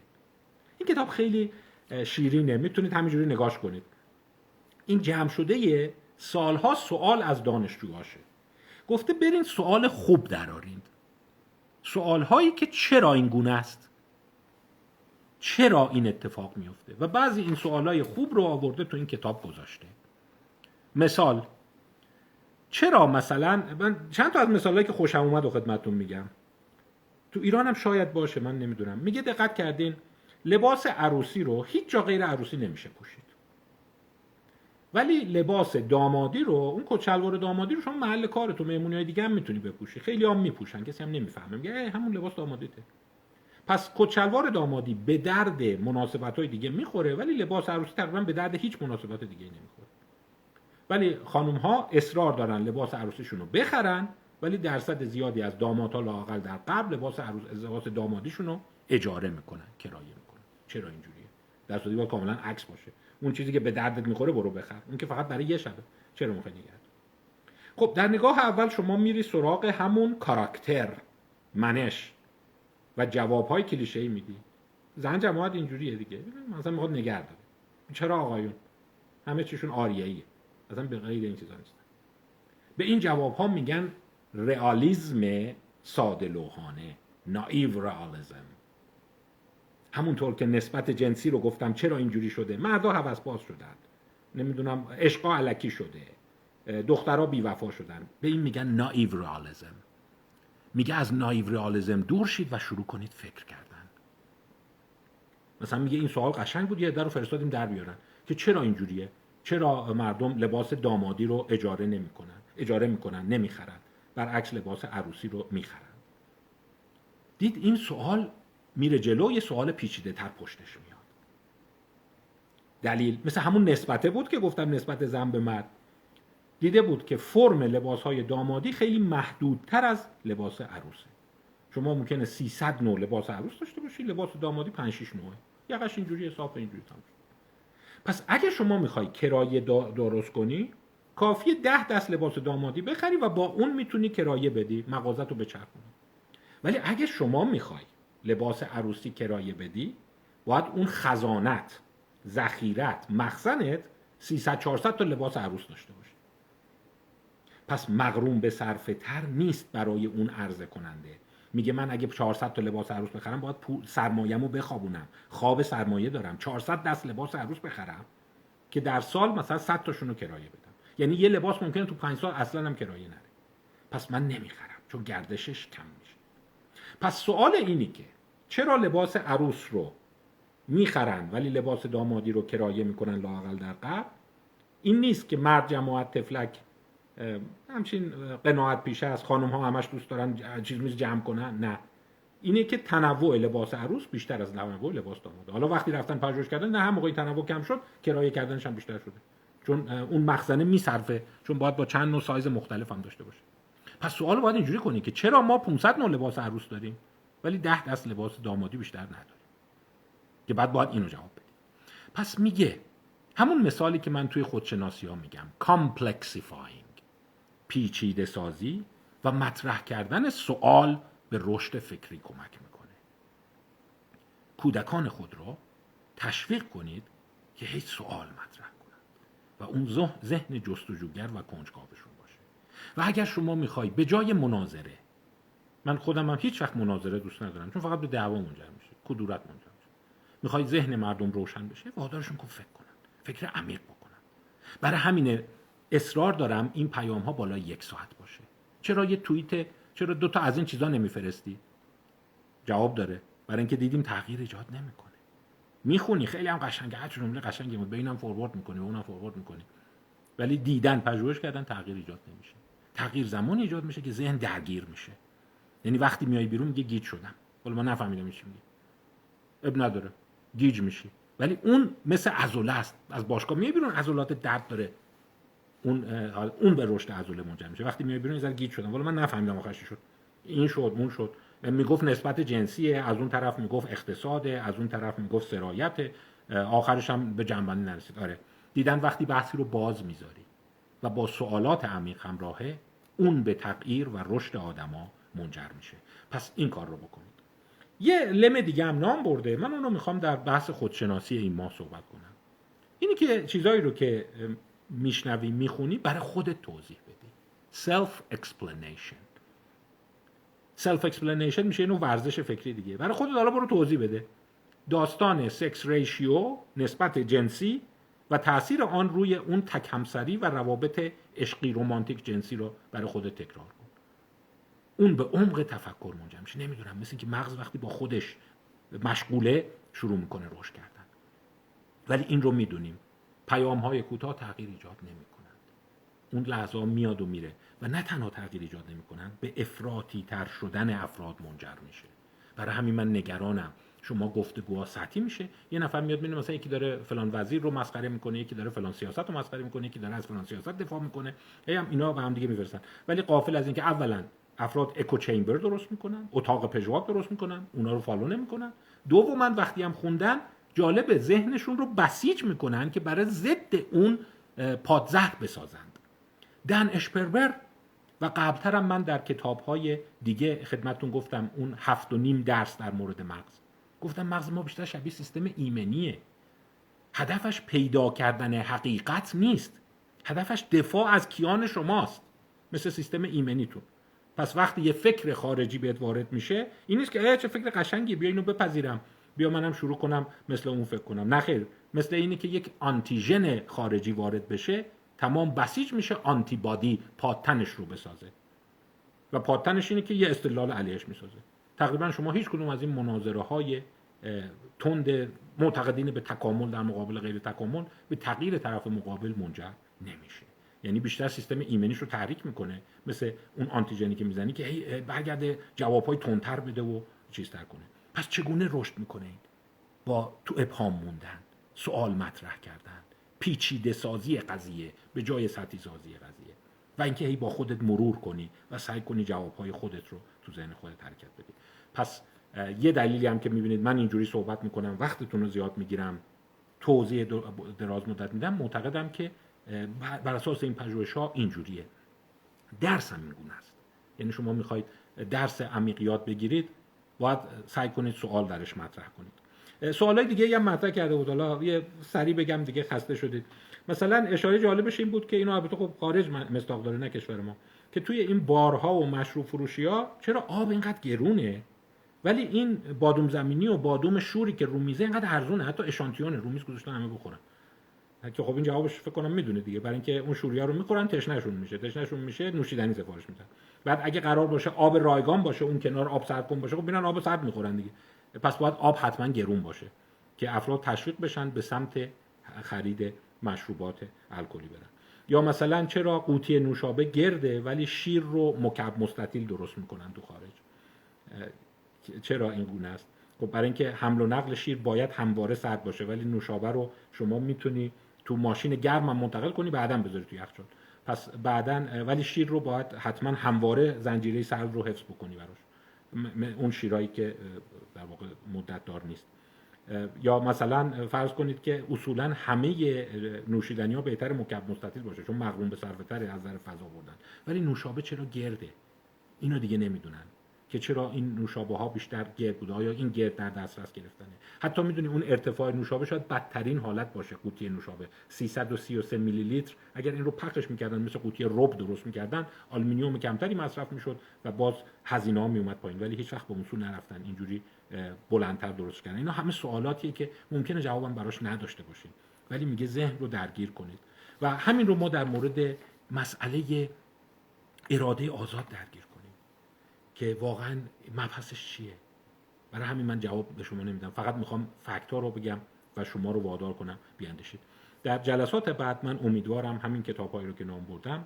این کتاب خیلی شیرینه. می‌تونید همینجوری نگاش کنید. این جمع شده سالها سوال از دانشجوهاشه. گفته برین سوال خوب درارین. سوال هایی که چرا این گونه است؟ چرا این اتفاق میفته و بعضی این سوال های خوب رو آورده تو این کتاب گذاشته. مثال چرا مثلا من چند تا از مثالهایی که خوشم اومد و خدمتتون میگم. تو ایران هم شاید باشه من نمی‌دونم. میگه دقت کردین لباس عروسی رو هیچ جا غیر عروسی نمیشه پوشید. ولی لباس دامادی رو اون کچلوار دامادی رو شما محل کار تو مهمونی های دیگه هم می‌تونی بپوشی. خیلی هم میپوشن کسی هم نمی‌فهمه. میگه همون لباس دامادیته. پس کچلوار دامادی به درد مناسبت های دیگه می‌خوره ولی لباس عروسی تقریبا به درد هیچ مناسبت دیگه نمی‌خوره. ولی خانم ها اصرار دارن لباس عروسیشون رو بخرن ولی درصد زیادی از دامادها لاقل در قبل لباس عروس لباس دامادیشون رو اجاره می‌کنن کرایه می‌کنن. چرا اینجوریه؟ در صورتی کاملا عکس باشه. اون چیزی که به دردت می‌خوره برو بخر. اون که فقط برای یه شبه. چرا می‌خوای نگرد خب در نگاه اول شما میری سراغ همون کاراکتر منش و جواب های کلیشه ای میدی. زن جماعت اینجوریه دیگه. مثلا می‌خواد نگرد داره. چرا آقایون؟ همه چیشون آریاییه اصلا به غیر این چیزا نیستن. به این جواب ها میگن رئالیسم ساده لوحانه نایو رئالیسم همونطور که نسبت جنسی رو گفتم چرا اینجوری شده؟ مردا هوس باز شدن. نمی‌دونم عشقا علکی شده. دخترها بیوفا شدن. به این میگن نایو رئالیسم میگه از نایو رئالیسم دور شید و شروع کنید فکر کردن. مثلا میگه این سوال قشنگ بود یه در فرستادیم در بیارن. که چرا اینجوریه؟ چرا مردم لباس دامادی رو اجاره نمی‌کنن؟ اجاره می‌کنن نمی‌خرن. برعکس لباس عروسی رو می‌خرن. دید این سوال میره جلو یه سوال پیچیده تر پشتش میاد. دلیل مثل همون نسبته بود که گفتم نسبت زن به مرد. دیده بود که فرم لباس های دامادی خیلی محدودتر از لباس عروسه. شما ممکنه 300 نوع لباس عروس داشته باشی لباس دامادی 5 6 نوعه. یقش اینجوری حساب اینجوری تمام پس اگه شما می‌خوای کرایه درست کنی کافیه ده دست لباس دامادی بخری و با اون می‌تونی کرایه بدی مغازت رو بچرخونی. ولی اگه شما می‌خوای لباس عروسی کرایه بدی باید اون خزانت ذخیرت مخزنت 300 400 تا لباس عروس داشته باشه. پس مغروم به صرفه تر نیست برای اون عرضه کننده. میگه من اگه 400 تا لباس عروس بخرم باید سرمایه‌مو بخوابونم. خواب سرمایه دارم. 400 دست لباس عروس بخرم که در سال مثلا 100 تاشون رو کرایه بدم. یعنی یه لباس ممکنه تو 5 سال اصلا هم کرایه نره. پس من نمی‌خرم چون گردشش کم میشه. پس سوال اینی که چرا لباس عروس رو می‌خرن ولی لباس دامادی رو کرایه می‌کنن لاقل در قبل؟ این نیست که مرد جماعت تفلک همچین قناعت پیشه از خانم ها همش دوست دارن چیز میز جمع کنن؟ نه. اینه که تنوع لباس عروس بیشتر از تنوع لباس داماد حالا وقتی رفتن پژوهش کردن نه هم موقعی تنوع کم شد کرایه کردنش هم بیشتر شده. چون اون مخزنه میصرفه چون باید با چند نوع سایز مختلف هم داشته باشه. پس سوال باید اینجوری کنی که چرا ما 500 نوع لباس عروس داریم؟ ولی 10 دست لباس دامادی بیشتر نداریم که بعد باید اینو جواب بدیم. پس میگه همون مثالی که من توی خودشناسی ها میگم complexifying پیچیده سازی و مطرح کردن سوال به رشد فکری کمک می‌کنه. کودکان خود را تشویق کنید که هیچ سوال مطرح کنند و اون ذهن جستجوگر و کنجکاوشون باشه. و اگر شما می‌خوای به جای مناظره من خودم هم هیچ وقت مناظره دوست ندارم چون فقط به دعوا منجر میشه کدورت منجر میشه. می‌خوای ذهن مردم روشن بشه وادارشون کن فکر کنن فکر عمیق بکنن. برای همینه اصرار دارم این پیام ها بالای یک ساعت باشه. چرا یه توییت چرا دو تا از این چیزا نمیفرستی؟ جواب داره برای اینکه دیدیم تغییر ایجاد نمی‌کنه. می‌خونی خیلی هم قشنگه هر جمله قشنگه بود به اینم فوروارد می‌کنی به اونم فوروارد می‌کنی. ولی دیدن پژوهش کردن تغییر ایجاد نمیشه. تغییر زمان ایجاد میشه که ذهن درگیر میشه. یعنی وقتی میای بیرون میگه گیج شدم. ولی ما نفهمیدم چی میگه. اب نداره. گیج میشی. ولی اون مثل عضله است. از باشگاه میای بیرون عضلات درد داره. اون اون به رشد عضله منجر میشه. وقتی میای بیرون یه گیج شدم. ولی من نفهمیدم آخرش شد. این شد اون شد. می‌گفت نسبت جنسیه. از اون طرف می‌گفت اقتصاده. از اون طرف می‌گفت سرایت آخرش هم به جنبندی نرسید. آره. دیدن وقتی بحثی رو باز می‌ذاری و با سوالات عمیق همراهه اون به تغییر و رشد آدما منجر میشه. پس این کار رو بکنید. یه لم دیگه هم نام برده. من اونو می‌خوام در بحث خودشناسی این ماه صحبت کنم. اینی که چیزایی رو که میشنوی می‌خونی برای خودت توضیح بدی. Self explanation self explanation میشه اینو ورزش فکری دیگه. برای خودت حالا برو توضیح بده. داستان سکس ریشیو نسبت جنسی و تاثیر آن روی اون تکمسری و روابط عشقی رومانتیک جنسی رو برای خودت تکرار کن. اون به عمق تفکر منجر میشه. نمی‌دونم مثل که مغز وقتی با خودش مشغوله شروع می‌کنه رشد کردن. ولی این رو می‌دونیم. پیام های کوتاه تغییر ایجاد نمی‌کنند. اون لحظه میاد و میره و نه تنها تغییر ایجاد نمی‌کنند به افراطی تر شدن افراد منجر میشه. برای همین من نگرانم. شما گفتگوها سطحی میشه. یه نفر میاد می‌بینه مثلا یکی داره فلان وزیر رو مسخره می‌کنه یکی داره فلان سیاست رو مسخره می‌کنه یکی داره از فلان سیاست دفاع می‌کنه. هی هم اینا به هم دیگه میفرستن. ولی قافل از اینکه اولا افراد اکو چیمبر درست می‌کنن اتاق پژواک درست می‌کنن اونا رو فالو نمی‌کنن. دوما وقتی هم خوندن جالب ذهنشون رو بسیج می‌کنن که برای ضد اون پادزهر بسازند. دن اشپربر و قبلترم من در کتاب های دیگه خدمتون گفتم اون هفت و نیم درس در مورد مغز. گفتم مغز ما بیشتر شبیه سیستم ایمنیه. هدفش پیدا کردن حقیقت نیست. هدفش دفاع از کیان شماست. مثل سیستم ایمنیتون. پس وقتی یه فکر خارجی بهت وارد میشه این نیست که چه فکر قشنگی بیا اینو بپذیرم. بیا منم شروع کنم مثل اون فکر کنم. نخیر مثل اینی که یک آنتیژن خارجی وارد بشه تمام بسیج میشه آنتیبادی پاتنش رو بسازه. و پاتنش اینه که یه استدلال علیهش می‌سازه. تقریبا شما هیچ کدوم از این مناظره های تند معتقدین به تکامل در مقابل غیر تکامل به تغییر طرف مقابل منجر نمیشه. یعنی بیشتر سیستم ایمنیش رو تحریک می‌کنه. مثل اون آنتیجنی که می‌زنی که هی برگرده جوابهای تندتر بده و چیزتر کنه. پس چگونه رشد می‌کنه این با تو ابهام موندن سوال مطرح کردن پیچیده سازی قضیه به جای سطحی سازی قضیه. و اینکه هی با خودت مرور کنی و سعی کنی جوابهای خودت رو تو ذهن خودت حرکت بدی. پس یه دلیلی هم که می‌بینید من اینجوری صحبت می‌کنم وقتتون رو زیاد می‌گیرم توضیح دراز مدت میدم. معتقدم که بر اساس این پژوهش ها اینجوریه. درس هم این گونه است. یعنی شما می‌خواید درس عمیق یاد بگیرید باید سعی کنید سوال درش مطرح کنید. سوالای دیگه هم مطرح کرده بود. حالا یه سری بگم دیگه خسته شدید. مثلا اشاره جالبش این بود که اینو البته خب خارج مستاق داره نه کشور ما. که توی این بارها و مشروب فروشی ها چرا آب اینقدر گرونه؟ ولی این بادوم زمینی و بادوم شوری که رو میزه اینقدر ارزونه. حتی اشانتیونه رو میز گذاشتن همه بخورن. که خب این جوابش فکر کنم می‌دونه دیگه. برای اینکه اون شوریا رو می‌خورن تشنهشون میشه. تشنهشون میشه نوشیدنی سفارش میدن. بعد اگه قرار باشه آب رایگان باشه اون کنار آب سرد کن باشه خب ببینن آب سرد می‌خورن دیگه. پس باید آب حتما گرون باشه که افراد تشویق بشن به سمت خرید مشروبات الکلی برن. یا مثلا چرا قوطی نوشابه گرده ولی شیر رو مکعب مستطیل درست می‌کنن تو خارج؟ چرا این گونه است؟ خب برای اینکه حمل و نقل شیر باید همواره سرد باشه ولی نوشابه رو شما می‌تونی تو ماشین گرم هم منتقل کنی بعدا بذاری تو یخچال. پس بعدا ولی شیر رو باید حتما همواره زنجیره سرد رو حفظ بکنی براش. اون شیرایی که در واقع مدت دار نیست. یا مثلا فرض کنید که اصولا همه نوشیدنی ها بهتر مکعب مستطیل باشه چون مغروم به صرفه از نظر فضا بردن. ولی نوشابه چرا گرده؟ اینو دیگه نمی‌دونن. که چرا این نوشابه ها بیشتر گرد بوده؟ آیا این گرد در دسترس گرفتنه؟ حتی می‌دونی اون ارتفاع نوشابه شاید بدترین حالت باشه قوطی نوشابه. 333 میلی لیتر اگر این رو پخش می‌کردن مثل قوطی رب درست می‌کردن آلومینیوم کمتری مصرف می‌شد و باز هزینه ها میومد پایین. ولی هیچ وقت به اصول نرفتن اینجوری بلندتر درست کردن. اینا همه سوالاتیه که ممکنه جوابم براش نداشته باشیم ولی میگه ذهن رو درگیر کنید. و همین رو ما در مورد مسئله اراده آزاد درگیر که واقعا مبحثش چیه؟ برای همین من جواب به شما نمیدم. فقط می‌خوام فکت رو بگم و شما رو وادار کنم. بیاندیشید. در جلسات بعد من امیدوارم همین کتابهایی رو که نام بردم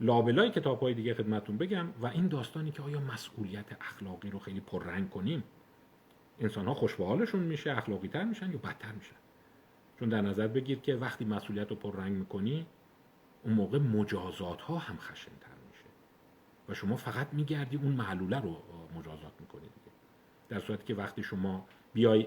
لابلای کتاب های دیگه خدمتون بگم و این داستانی که آیا مسئولیت اخلاقی رو خیلی پررنگ کنیم انسان ها میشه اخلاقی تر میشن یا بدتر میشن؟ چون در نظر بگیر که وقتی مسئولیت رو پررنگ می‌کنی اون موقع مجازات ها هم خشنتر. و شما فقط میگردی اون معلوله رو مجازات می‌کنی دیگه. در صورتی که وقتی شما بیای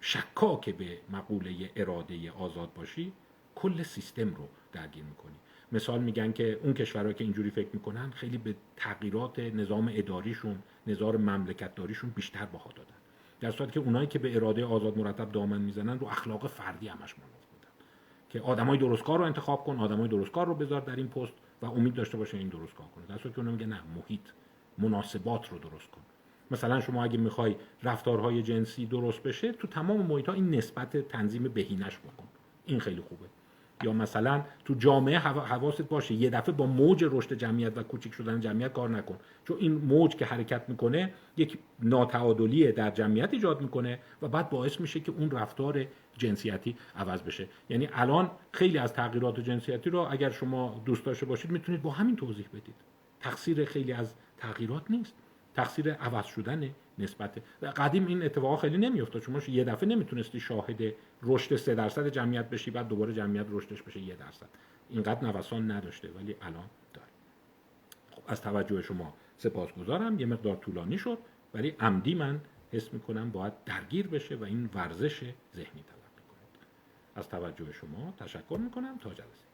شکاک به مقوله اراده آزاد باشی کل سیستم رو درگیر می‌کنی. مثال میگن که اون کشورها که اینجوری فکر می‌کنن خیلی به تغییرات نظام اداریشون نظام مملکت داریشون بیشتر بها دادن. در صورتی که اونایی که به اراده آزاد مرتب دامن می‌زنن رو اخلاق فردی همش منوط میدن. که آدمای درستکار رو انتخاب کن آدمای درستکار رو بذار در این پست. و امید داشته باشه این درست کار کنه. در که اونا میگه نه محیط مناسبات رو درست کن. مثلا شما اگه می‌خوای رفتارهای جنسی درست بشه تو تمام محیط ها این نسبت تنظیم بهینش بکن. این خیلی خوبه. یا مثلا تو جامعه حواست باشه یه دفعه با موج رشد جمعیت و کوچیک شدن جمعیت کار نکن. چون این موج که حرکت می‌کنه یک ناتعادلی در جمعیت ایجاد می‌کنه و بعد باعث میشه که اون رفتار جنسیتی عوض بشه. یعنی الان خیلی از تغییرات جنسیتی رو اگر شما دوست داشته باشید می‌تونید با همین توضیح بدید. تقصیر خیلی از تغییرات نیست. تقصیر عوض شدن نسبت قدیم این اتفاق خیلی نمیافتاد. شما یه دفعه نمی‌تونستی شاهد رشد سه درصد جمعیت بشی بعد دوباره جمعیت رشدش بشه یه درصد. اینقدر نوسان نداشته ولی الان داره. خب از توجه شما سپاسگزارم. یه مقدار طولانی شد ولی عمدی من حس می‌کنم باید درگیر بشه و این ورزش ذهنی می‌کنه از توجه شما تشکر می‌کنم. تا جلسه.